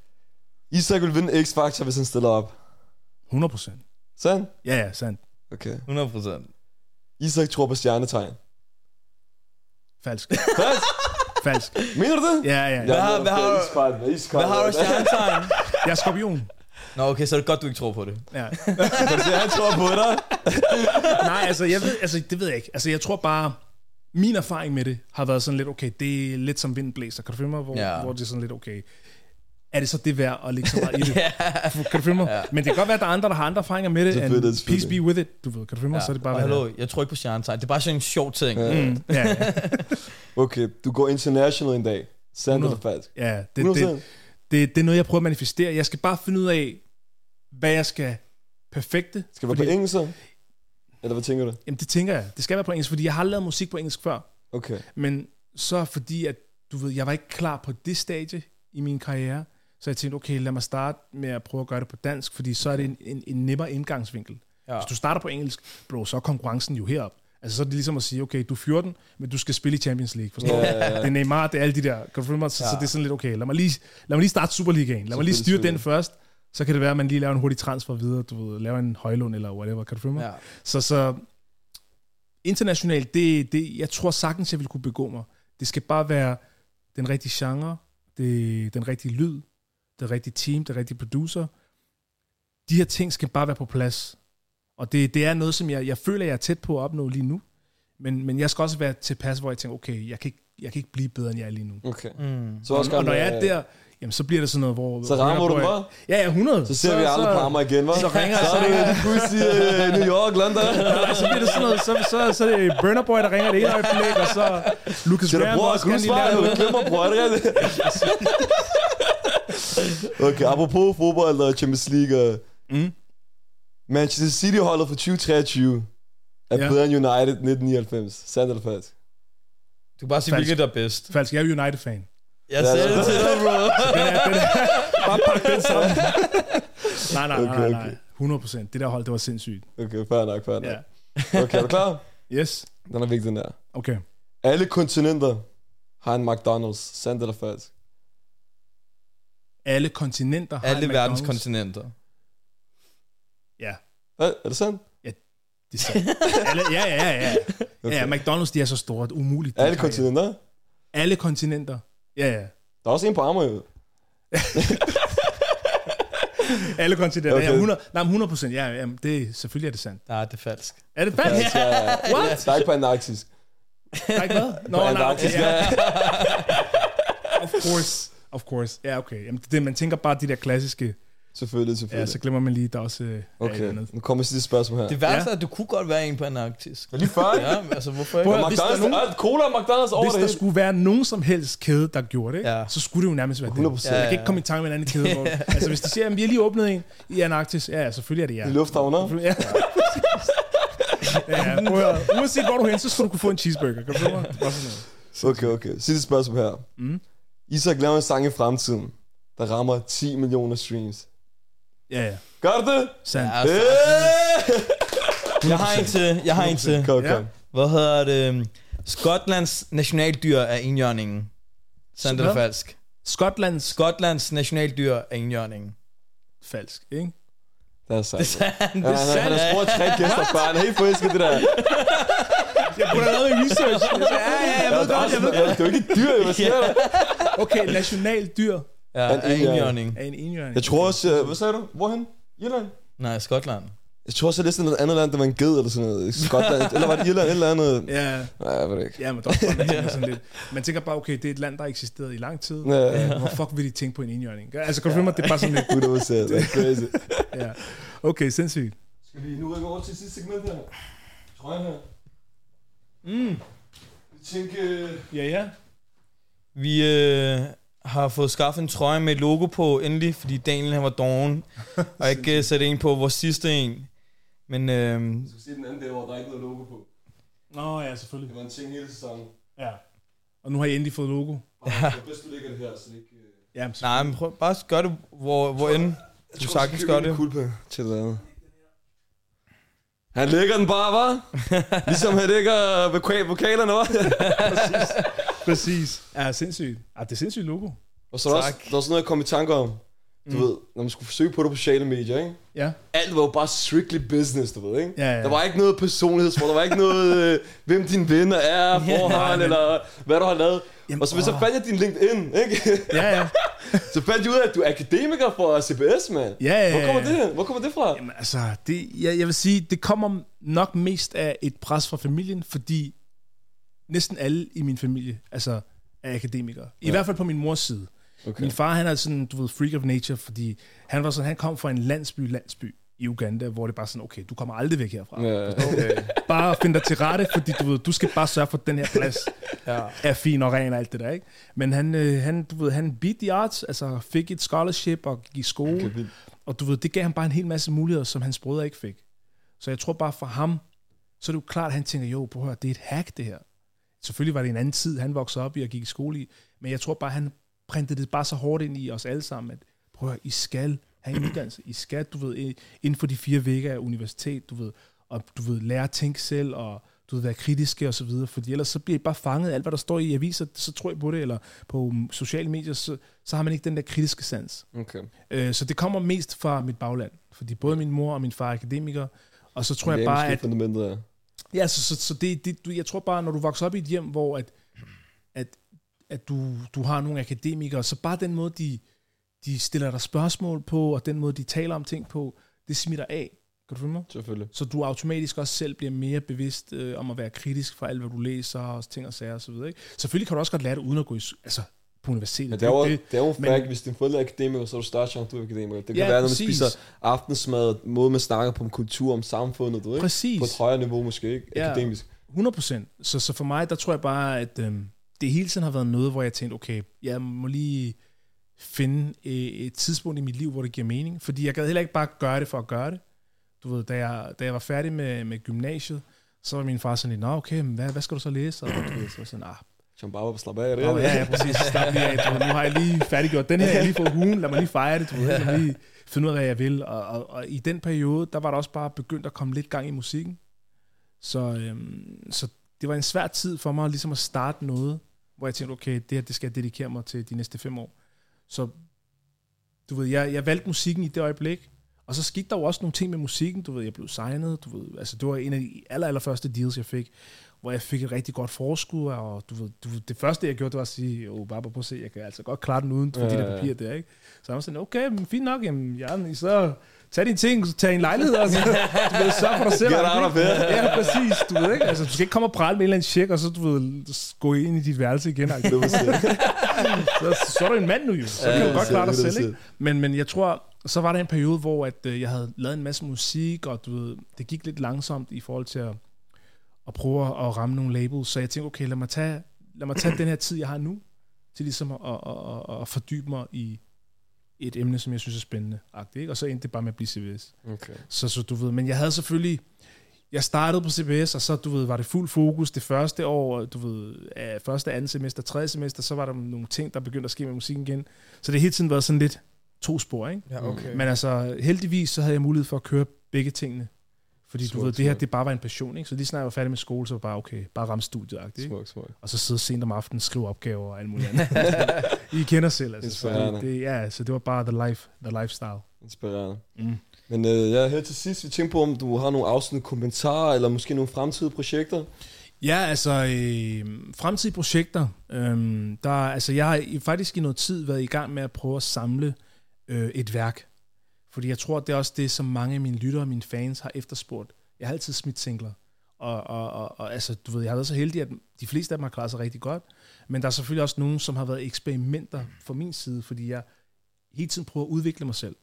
Isak vil vinde X-Factor, hvis han stiller op. 100 procent. Sandt? Ja, ja, sandt. Okay. 100 procent. Isak tror på stjernetegn. Falsk. Falsk? Falsk. Mener du det? Ja, ja. Hvad har- hvad har- hvad har du stjernetegn? Jeg er skorpion. Nå, okay, så er det godt, du ikke tror på det. Ja. Se, han tror på dig? Nej, altså, jeg ved, altså, det ved jeg ikke. Altså, jeg tror bare, min erfaring med det har været sådan lidt, okay, det er lidt som vinden blæser. Kan du følge mig? Hvor, Ja. hvor det er sådan lidt, okay, er det så det værd at lægge så meget i det? Kan du følge mig? Ja. Men det kan godt være, at der er andre, der har andre erfaringer med det, and selvfølgelig. peace be with it. Du ved, kan du følge mig? Ja. Så er det bare, og det hallo, jeg tror ikke på stjernetegn. Det er bare sådan en sjov ting. Ja. Mm, ja, ja, Okay, du går international en dag. Sandt eller 100. falsk? ja det, 100%. det, det, det, er noget, jeg prøver at manifestere. Jeg skal bare finde ud af, hvad jeg skal perfekte. Skal det være på engelsk så? Eller hvad tænker du? Jamen, det tænker jeg. Det skal være på engelsk, fordi jeg har lavet musik på engelsk før. Okay. Men så fordi, at du ved, jeg var ikke klar på det stadie i min karriere, så jeg tænkte, okay, lad mig starte med at prøve at gøre det på dansk, fordi så er det en, en, en nemmere indgangsvinkel. Ja. Hvis du starter på engelsk, bro, så er konkurrencen jo herop. Altså så er det ligesom at sige, okay, du er 14, men du skal spille i Champions League, forstår du? Ja, ja, ja. Det er Neymar, det er alle de der, kan du følge mig? Så, ja. så det er sådan lidt, okay, lad mig lige, lad mig lige starte Superligaen, lad mig lige styre den først, så kan det være, at man lige laver en hurtig transfer videre, du ved, laver en højlund eller whatever, kan du følge mig? Ja. Så, så internationalt, det, det, jeg tror sagtens, jeg vil kunne begå mig. Det skal bare være den rigtige genre, det, den rigtige lyd, det rigtige team, det rigtige producer. De her ting skal bare være på plads. Og det, det er noget, som jeg, jeg føler, jeg er tæt på at opnå lige nu. Men, men jeg skal også være tilpas, hvor jeg tænker, okay, jeg kan ikke, jeg kan ikke blive bedre, end jeg er lige nu. Okay. Mm. Så Og, også og gerne, når jeg er der, jamen, så bliver det sådan noget, hvor... Så rammer du bare? Ja, ja, 100. Så ser vi aldrig på Amager igen, hva'? Så ringer så så er det i øh, New York, London. Nej, så bliver det sådan noget, så, så, så er det Burner Boy, der ringer det ene øjeblik, og så Lucas Skal du Graham bruge også gerne lige Du noget. glemmer bror, er det rigtigt? Okay, apropos fodbold og Champions League. og Mm. Manchester City-holdet for 2023 er Ja. bedre end United 1999. Sandt eller falsk? Du kan bare sige, Falsk. hvilket der er bedst. Falsk, jeg er United-fan. Jeg sagde det til dig, bro. Bare pak den sammen. nej, nej, nej, Okay, nej, nej. 100 procent. Det der hold, det var sindssygt. Okay, fair nok, fair nok. Ja. Okay, er du klar? Yes. Den er vigtig, den der. Okay. Alle kontinenter har en McDonald's. Sandt eller falsk? Alle kontinenter har Alle en verdens kontinenter. Ja, Hvad? Er det sandt? det er sandt. Alle, ja, ja, ja, ja. Okay. Ja, McDonald's, de er så store, at det er umuligt. Alle kontinenter? Alle kontinenter. Ja, ja. Der er også en på Amager. Alle kontinenter. Okay. Ja, 100, nej, men 100 procent. Ja, ja, det, selvfølgelig er det sandt. Nej, det er falsk. Er det falsk? Ja, What? Der er ikke på Antarktis. Der er ikke hvad? Nå, På nej, Antarktis, okay, ja. of course. Of course. Ja, okay. Jamen, det, er man tænker bare de der klassiske. Selvfølgelig, Ja, selvfølgelig. så glemmer man lige, der også øh, er Okay, andet. nu kommer sidste spørgsmål her. Det værste Ja. er, at du kunne godt være en på Antarktis. Lige før? Ja, altså hvorfor ikke? at- hvis der er McDonald's, nogen- alt cola og McDonald's over Hvis det der hele. skulle være nogen som helst kæde, der gjorde det, ikke? Ja. så skulle det jo nærmest være 100%. det. Jeg kan ikke komme i tanke med en anden kæde. Hvor, altså, hvis de siger, at vi har lige åbnet en i Antarktis, ja, ja, selvfølgelig er det ja. I lufthavner. Ja, ja, ja, prøv at høre. Uanset hvor du er hen, så skal du kunne få en cheeseburger. Kan du mig? Er. Okay, okay. Sidste spørgsmål her. Mm. Isak laver en sang i fremtiden, der rammer 10 millioner streams. Ja, ja. Gør du det? Sandt. Ja, altså, Øh! jeg har en til. Jeg har en til. Kom, kom. Hvad hedder det? Skotlands nationaldyr er enhjørningen. Sandt eller falsk? Skotlands Skotlands nationaldyr er enhjørningen. falsk, ikke? Det er sandt. Det er sandt. Ja, han, han, han har spurgt tre gæster før. Han er helt forelsket det der. Jeg burde have lavet en research. Jeg sagde, ja, ja, jeg ved godt, jeg ved Ja, det er jo ikke et dyr, hvad siger du? Okay, nationaldyr Ja, En er enhjørning. er en enhjørning. Jeg tror også... øh, Hvad sagde du? Hvorhen? Irland? Nej, Skotland. Jeg tror også, jeg læste noget andet land, der var en ged eller sådan noget. Skotland, eller var det Irland eller andet? Ja, Nej, jeg ved det ikke. ja, men er bare, man tænker sådan lidt. Man tænker bare, okay, det er et land, der har eksisteret i lang tid. Ja. Hvor fuck vil de tænke på en enhjørning? Altså, kan du følge mig, det er bare sådan lidt... 100 procent. Det er crazy. Ja. Okay, sindssygt. Skal vi nu rykke over til sidste segment her? Trøjen her. Mm. Jeg tænker... Ja, ja. Vi øh, har fået skaffet en trøje med et logo på endelig, fordi Daniel han var doven, og ikke øh, sætte en på vores sidste en. Men øh, Jeg skal se den anden del, hvor der er ikke noget logo på. Nå, ja, selvfølgelig. Det var en ting hele sæsonen. Ja. Og nu har I endelig fået logo. Ja. Det bedst, du lægger det her, så det ikke... øh, Ja, nej, men prøv, bare gør det, hvor, hvor end du sagtens gør det. Kulpe til det andet. Han lægger den bare, var? ligesom han lægger voka- vokalerne, var? Præcis. Ja, sindssygt. Ja, det er sindssygt logo. Og så er der også, der er også noget, jeg kom i tanke om. Du Mm. ved, når man skulle forsøge på det på sociale medier, ikke? Ja. Alt var jo bare strictly business, du ved, ikke? Ja, ja. Der var ikke noget personlighedsforhold, der var ikke noget, øh, hvem dine venner er, Nej, men- eller hvad du har lavet. Jamen, og så, så fandt jeg din LinkedIn, ikke? Ja, ja. så fandt jeg ud af, at du er akademiker for CBS, mand. Ja, ja, Hvor kommer ja. det hen? Hvor kommer det fra? Jamen, altså, det, jeg, jeg vil sige, det kommer nok mest af et pres fra familien, fordi næsten alle i min familie altså, er akademikere. I Ja. hvert fald på min mors side. Okay. Min far, han er sådan, du ved, freak of nature, fordi han var sådan, han kom fra en landsby, landsby i Uganda, hvor det bare sådan, okay, du kommer aldrig væk herfra. Ja. Okay. Bare find dig til rette, fordi du ved, du skal bare sørge for, at den her plads Ja. er fin og ren og alt det der, ikke? Men han, øh, han, du ved, han beat the arts, altså fik et scholarship og gik i skole. Okay. Og du ved, det gav ham bare en hel masse muligheder, som hans brødre ikke fik. Så jeg tror bare for ham, så er det jo klart, at han tænker, jo, prøv at høre, det er et hack det her. Selvfølgelig var det en anden tid, han voksede op i og gik i skole i, men jeg tror bare, han printede det bare så hårdt ind i os alle sammen, at prøv at høre, I skal have en uddannelse. I skal, du ved, inden for de fire vægge af universitet, du ved, og du ved, lære at tænke selv, og du ved, være kritiske og så videre, fordi ellers så bliver I bare fanget af alt, hvad der står i aviser, så tror jeg på det, eller på mm, sociale medier, så, så har man ikke den der kritiske sans. Okay. Øh, så det kommer mest fra mit bagland, fordi både min mor og min far er akademikere, og så tror det jeg bare, at fundamentet er. Ja, så, så, så det, det, du, jeg tror bare, når du vokser op i et hjem, hvor at, at, at du, du har nogle akademikere, så bare den måde, de, de stiller dig spørgsmål på, og den måde, de taler om ting på, det smitter af. Kan du følge mig? Selvfølgelig. Så du automatisk også selv bliver mere bevidst øh, om at være kritisk for alt, hvad du læser, og ting og sager og så videre. Ikke? Selvfølgelig kan du også godt lære det, uden at gå i, altså, på universitetet. Men det er jo, det, det er jo en men- fact, hvis din forældre er akademiker, så er du større chance, du er akademiker. Det kan Ja, være, når man præcis. spiser aftensmad, måde man snakker på om kultur, om samfundet, du ikke? Præcis. På et højere niveau måske, ikke? Ja. Akademisk. 100 procent. Så, så for mig, der tror jeg bare, at øhm, det hele tiden har været noget, hvor jeg tænkte, okay, jeg må lige finde øh, et tidspunkt i mit liv, hvor det giver mening. Fordi jeg gad heller ikke bare gøre det for at gøre det. Du ved, da jeg, da jeg var færdig med, med gymnasiet, så var min far sådan lidt, nå okay, men hvad, hvad skal du så læse? Og du ved, så var sådan, ah, Som bare var slappe af, er det? Nå, ja, ja, præcis. Slap lige af. Du nu har jeg lige færdiggjort den her, jeg lige fået hugen, lad mig lige fejre det, du ved, mig lige finde ud af, hvad jeg vil. Og, og, og, i den periode, der var der også bare begyndt at komme lidt gang i musikken. Så, øhm, så det var en svær tid for mig ligesom at starte noget, hvor jeg tænkte, okay, det her, det skal jeg dedikere mig til de næste fem år. Så du ved, jeg, jeg valgte musikken i det øjeblik, Og så skete der jo også nogle ting med musikken, du ved, jeg blev signet, du ved, altså det var en af de aller, aller første deals, jeg fik, hvor jeg fik et rigtig godt forskud, og du du det første, jeg gjorde, det var at sige, åh, bare prøv at se, jeg kan altså godt klare den uden for Ja, de der papirer der, ikke? Så jeg var sådan, okay, men fint nok, jamen, ja, så tag dine ting, tag en lejlighed, og så, du ved, sørg for dig selv. Get out of. Ja, præcis, du ved ikke, altså, du skal ikke komme og prale med en eller anden check, og så, du ved, gå ind i dit værelse igen, sådan. så, så er du en mand nu jo, så Ja, kan du godt klare dig selv, ikke? Men, men jeg tror, så var der en periode, hvor at, øh, jeg havde lavet en masse musik, og du ved, det gik lidt langsomt i forhold til at, at prøve at ramme nogle labels. Så jeg tænkte, okay, lad mig tage, lad mig tage den her tid, jeg har nu, til ligesom at, at, at, at fordybe mig i et emne, som jeg synes er spændende. Ikke? Og så endte det bare med at blive CBS. Okay. Så, så du ved, men jeg havde selvfølgelig, jeg startede på CBS, og så du ved, var det fuld fokus det første år, du ved, af første, andet semester, tredje semester, så var der nogle ting, der begyndte at ske med musikken igen. Så det har hele tiden været sådan lidt to spor, ikke? Ja, okay. Men altså, heldigvis så havde jeg mulighed for at køre begge tingene. Fordi du Smukt, ved, det her, smukt. det bare var en passion, ikke? Så lige snart jeg var færdig med skole, så var bare, okay, bare ramme studiet, ikke? Smuk, smuk. Og så sidde sent om aftenen, skrive opgaver og alt muligt andet. I kender selv, altså. Så Inspirerende. det, ja, så det var bare the life, the lifestyle. Inspirerende. Mm. Men øh, ja, her til sidst, vi tænker på, om du har nogle afsluttende kommentarer, eller måske nogle fremtidige projekter. Ja, altså øh, fremtidige projekter. Øh, der, altså, jeg har faktisk i noget tid været i gang med at prøve at samle øh, et værk. Fordi jeg tror, det er også det, som mange af mine lyttere og mine fans har efterspurgt. Jeg har altid smidt singler. Og, og, og, og altså, du ved, jeg har været så heldig, at de fleste af dem har klaret sig rigtig godt. Men der er selvfølgelig også nogen, som har været eksperimenter fra min side, fordi jeg hele tiden prøver at udvikle mig selv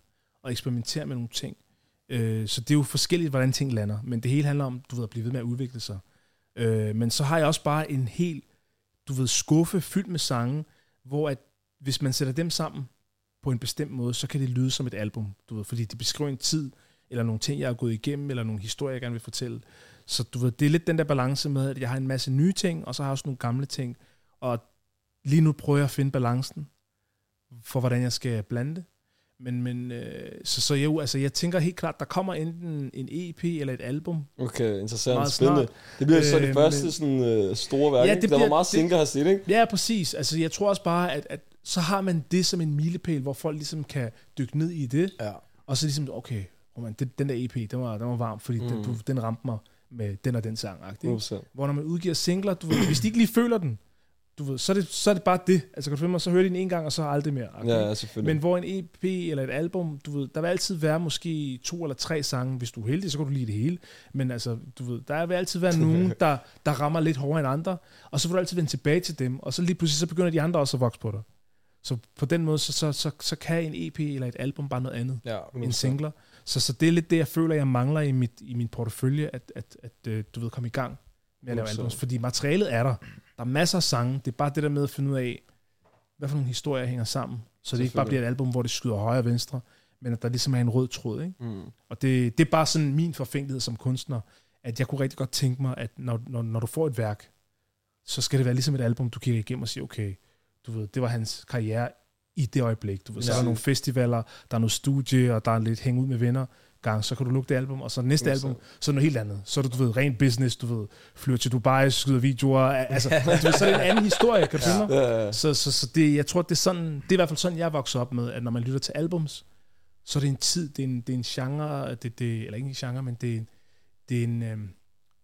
og eksperimentere med nogle ting. Øh, så det er jo forskelligt, hvordan ting lander. Men det hele handler om, du ved, at blive ved med at udvikle sig. Øh, men så har jeg også bare en helt, du ved, skuffe fyldt med sange, hvor at hvis man sætter dem sammen på en bestemt måde, så kan det lyde som et album, du ved, fordi det beskriver en tid, eller nogle ting, jeg har gået igennem, eller nogle historier, jeg gerne vil fortælle. Så du ved, det er lidt den der balance med, at jeg har en masse nye ting, og så har jeg også nogle gamle ting, og lige nu prøver jeg at finde balancen for, hvordan jeg skal blande det. Men, men øh, så, så jo, altså, jeg tænker helt klart, der kommer enten en EP eller et album. Okay, interessant. Meget Spændende. snart. Det bliver så det Øh, første men- sådan, øh, store værk, Ja, det det Der var meget single har set, ikke? Ja, præcis. Altså, jeg tror også bare, at, at så har man det som en milepæl, hvor folk ligesom kan dykke ned i det, Ja. og så ligesom, okay, oh man, den der EP, den var, den var varm, fordi mm. den, Mm. du, den ramte mig med den og den sang. Ikke? 100%. Hvor når man udgiver singler, du ved, hvis de ikke lige føler den, du ved, så, er det, så er det bare det. Altså, kan du følge mig, så hører de den en gang, og så aldrig mere. Ja, ja, selvfølgelig. Men hvor en EP eller et album, du ved, der vil altid være måske to eller tre sange. Hvis du er heldig, så kan du lide det hele. Men altså, du ved, der vil altid være nogen, der, der rammer lidt hårdere end andre. Og så vil du altid vende tilbage til dem. Og så lige pludselig, så begynder de andre også at vokse på dig. Så på den måde, så, så, så, så kan en EP eller et album bare noget andet Ja, end singler. Så, så det er lidt det, jeg føler, jeg mangler i, mit, i min portefølje, at, at, at øh, du ved, komme i gang med at lave albums. Fordi materialet er der. Der er masser af sange. Det er bare det der med at finde ud af, hvad for nogle historier hænger sammen. Så det ikke bare bliver et album, hvor det skyder højre og venstre, men at der ligesom er en rød tråd. Ikke? Mm. Og det, det er bare sådan min forfængelighed som kunstner, at jeg kunne rigtig godt tænke mig, at når, når, når du får et værk, så skal det være ligesom et album, du kigger igennem og siger, okay, du ved, det var hans karriere i det øjeblik. Du ved, så er der nogle festivaler, der er noget studie, og der er lidt hænge ud med venner gang, så kan du lukke det album, og så næste Ja, album, så er noget helt andet. Så er det, du ved, ren business, du ved, flyver til Dubai, skyder videoer, altså, du ved, så er det en anden historie, kan du mig? Ja, ja. Så, så, så det, jeg tror, det er, sådan, det er i hvert fald sådan, jeg vokset op med, at når man lytter til albums, så er det en tid, det er en, det er en genre, det, det, eller ikke en genre, men det er en, det er en, øhm,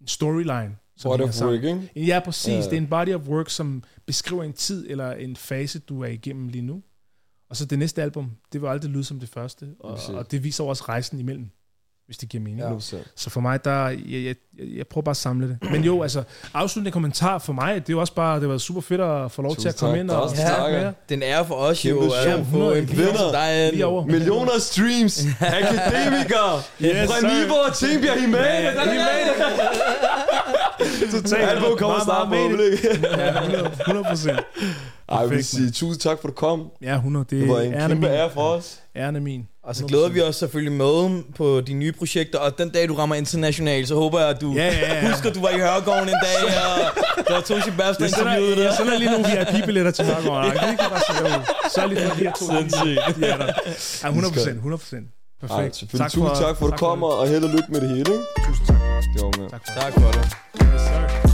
en storyline. Som Body of work, ikke? Ja, præcis. Ja. Det er en body of work, som beskriver en tid eller en fase, du er igennem lige nu. Og så det næste album, det vil aldrig lyde som det første. Og, og det viser også rejsen imellem, hvis det giver mening. Ja. 100%. Så for mig, der, jeg, jeg, jeg, jeg prøver bare at samle det. Men jo, altså, afsluttende kommentar for mig, det er jo også bare, det været super fedt at få lov til Tusind at komme tak. ind Der er og også snakke tak, med ja. jer. Den er for os jo, at få en som dig Lige over. Millioner streams, akademikere, Yes, fra sir. Niveau og Totalt. Album kommer snart på øjeblik. Ja, 100, 100 procent. Ej, jeg vil sige tusind tak for, at du kom. Ja, 100. Det, Det var en er kæmpe min. ære for os. Æren min. Og så glæder vi os selvfølgelig med på de nye projekter, og den dag, du rammer international, så håber jeg, at du Ja, ja, ja. husker, at du var i Hørgården en dag, og der var Toshi Babster Jeg sender, interviewet dig. jeg sender lige nogle VIP-billetter til ikke? Det kan bare sige, jo. Så lige de her to. Sindssygt. Der. Ja, 100 procent. 100 procent. Ej, Perfekt. selvfølgelig. Tusind tak for, at du kommer, og held og lykke med det hele. ikke? Tusind tak. Det var med. Tak for det. Tak for det. Yes, sir.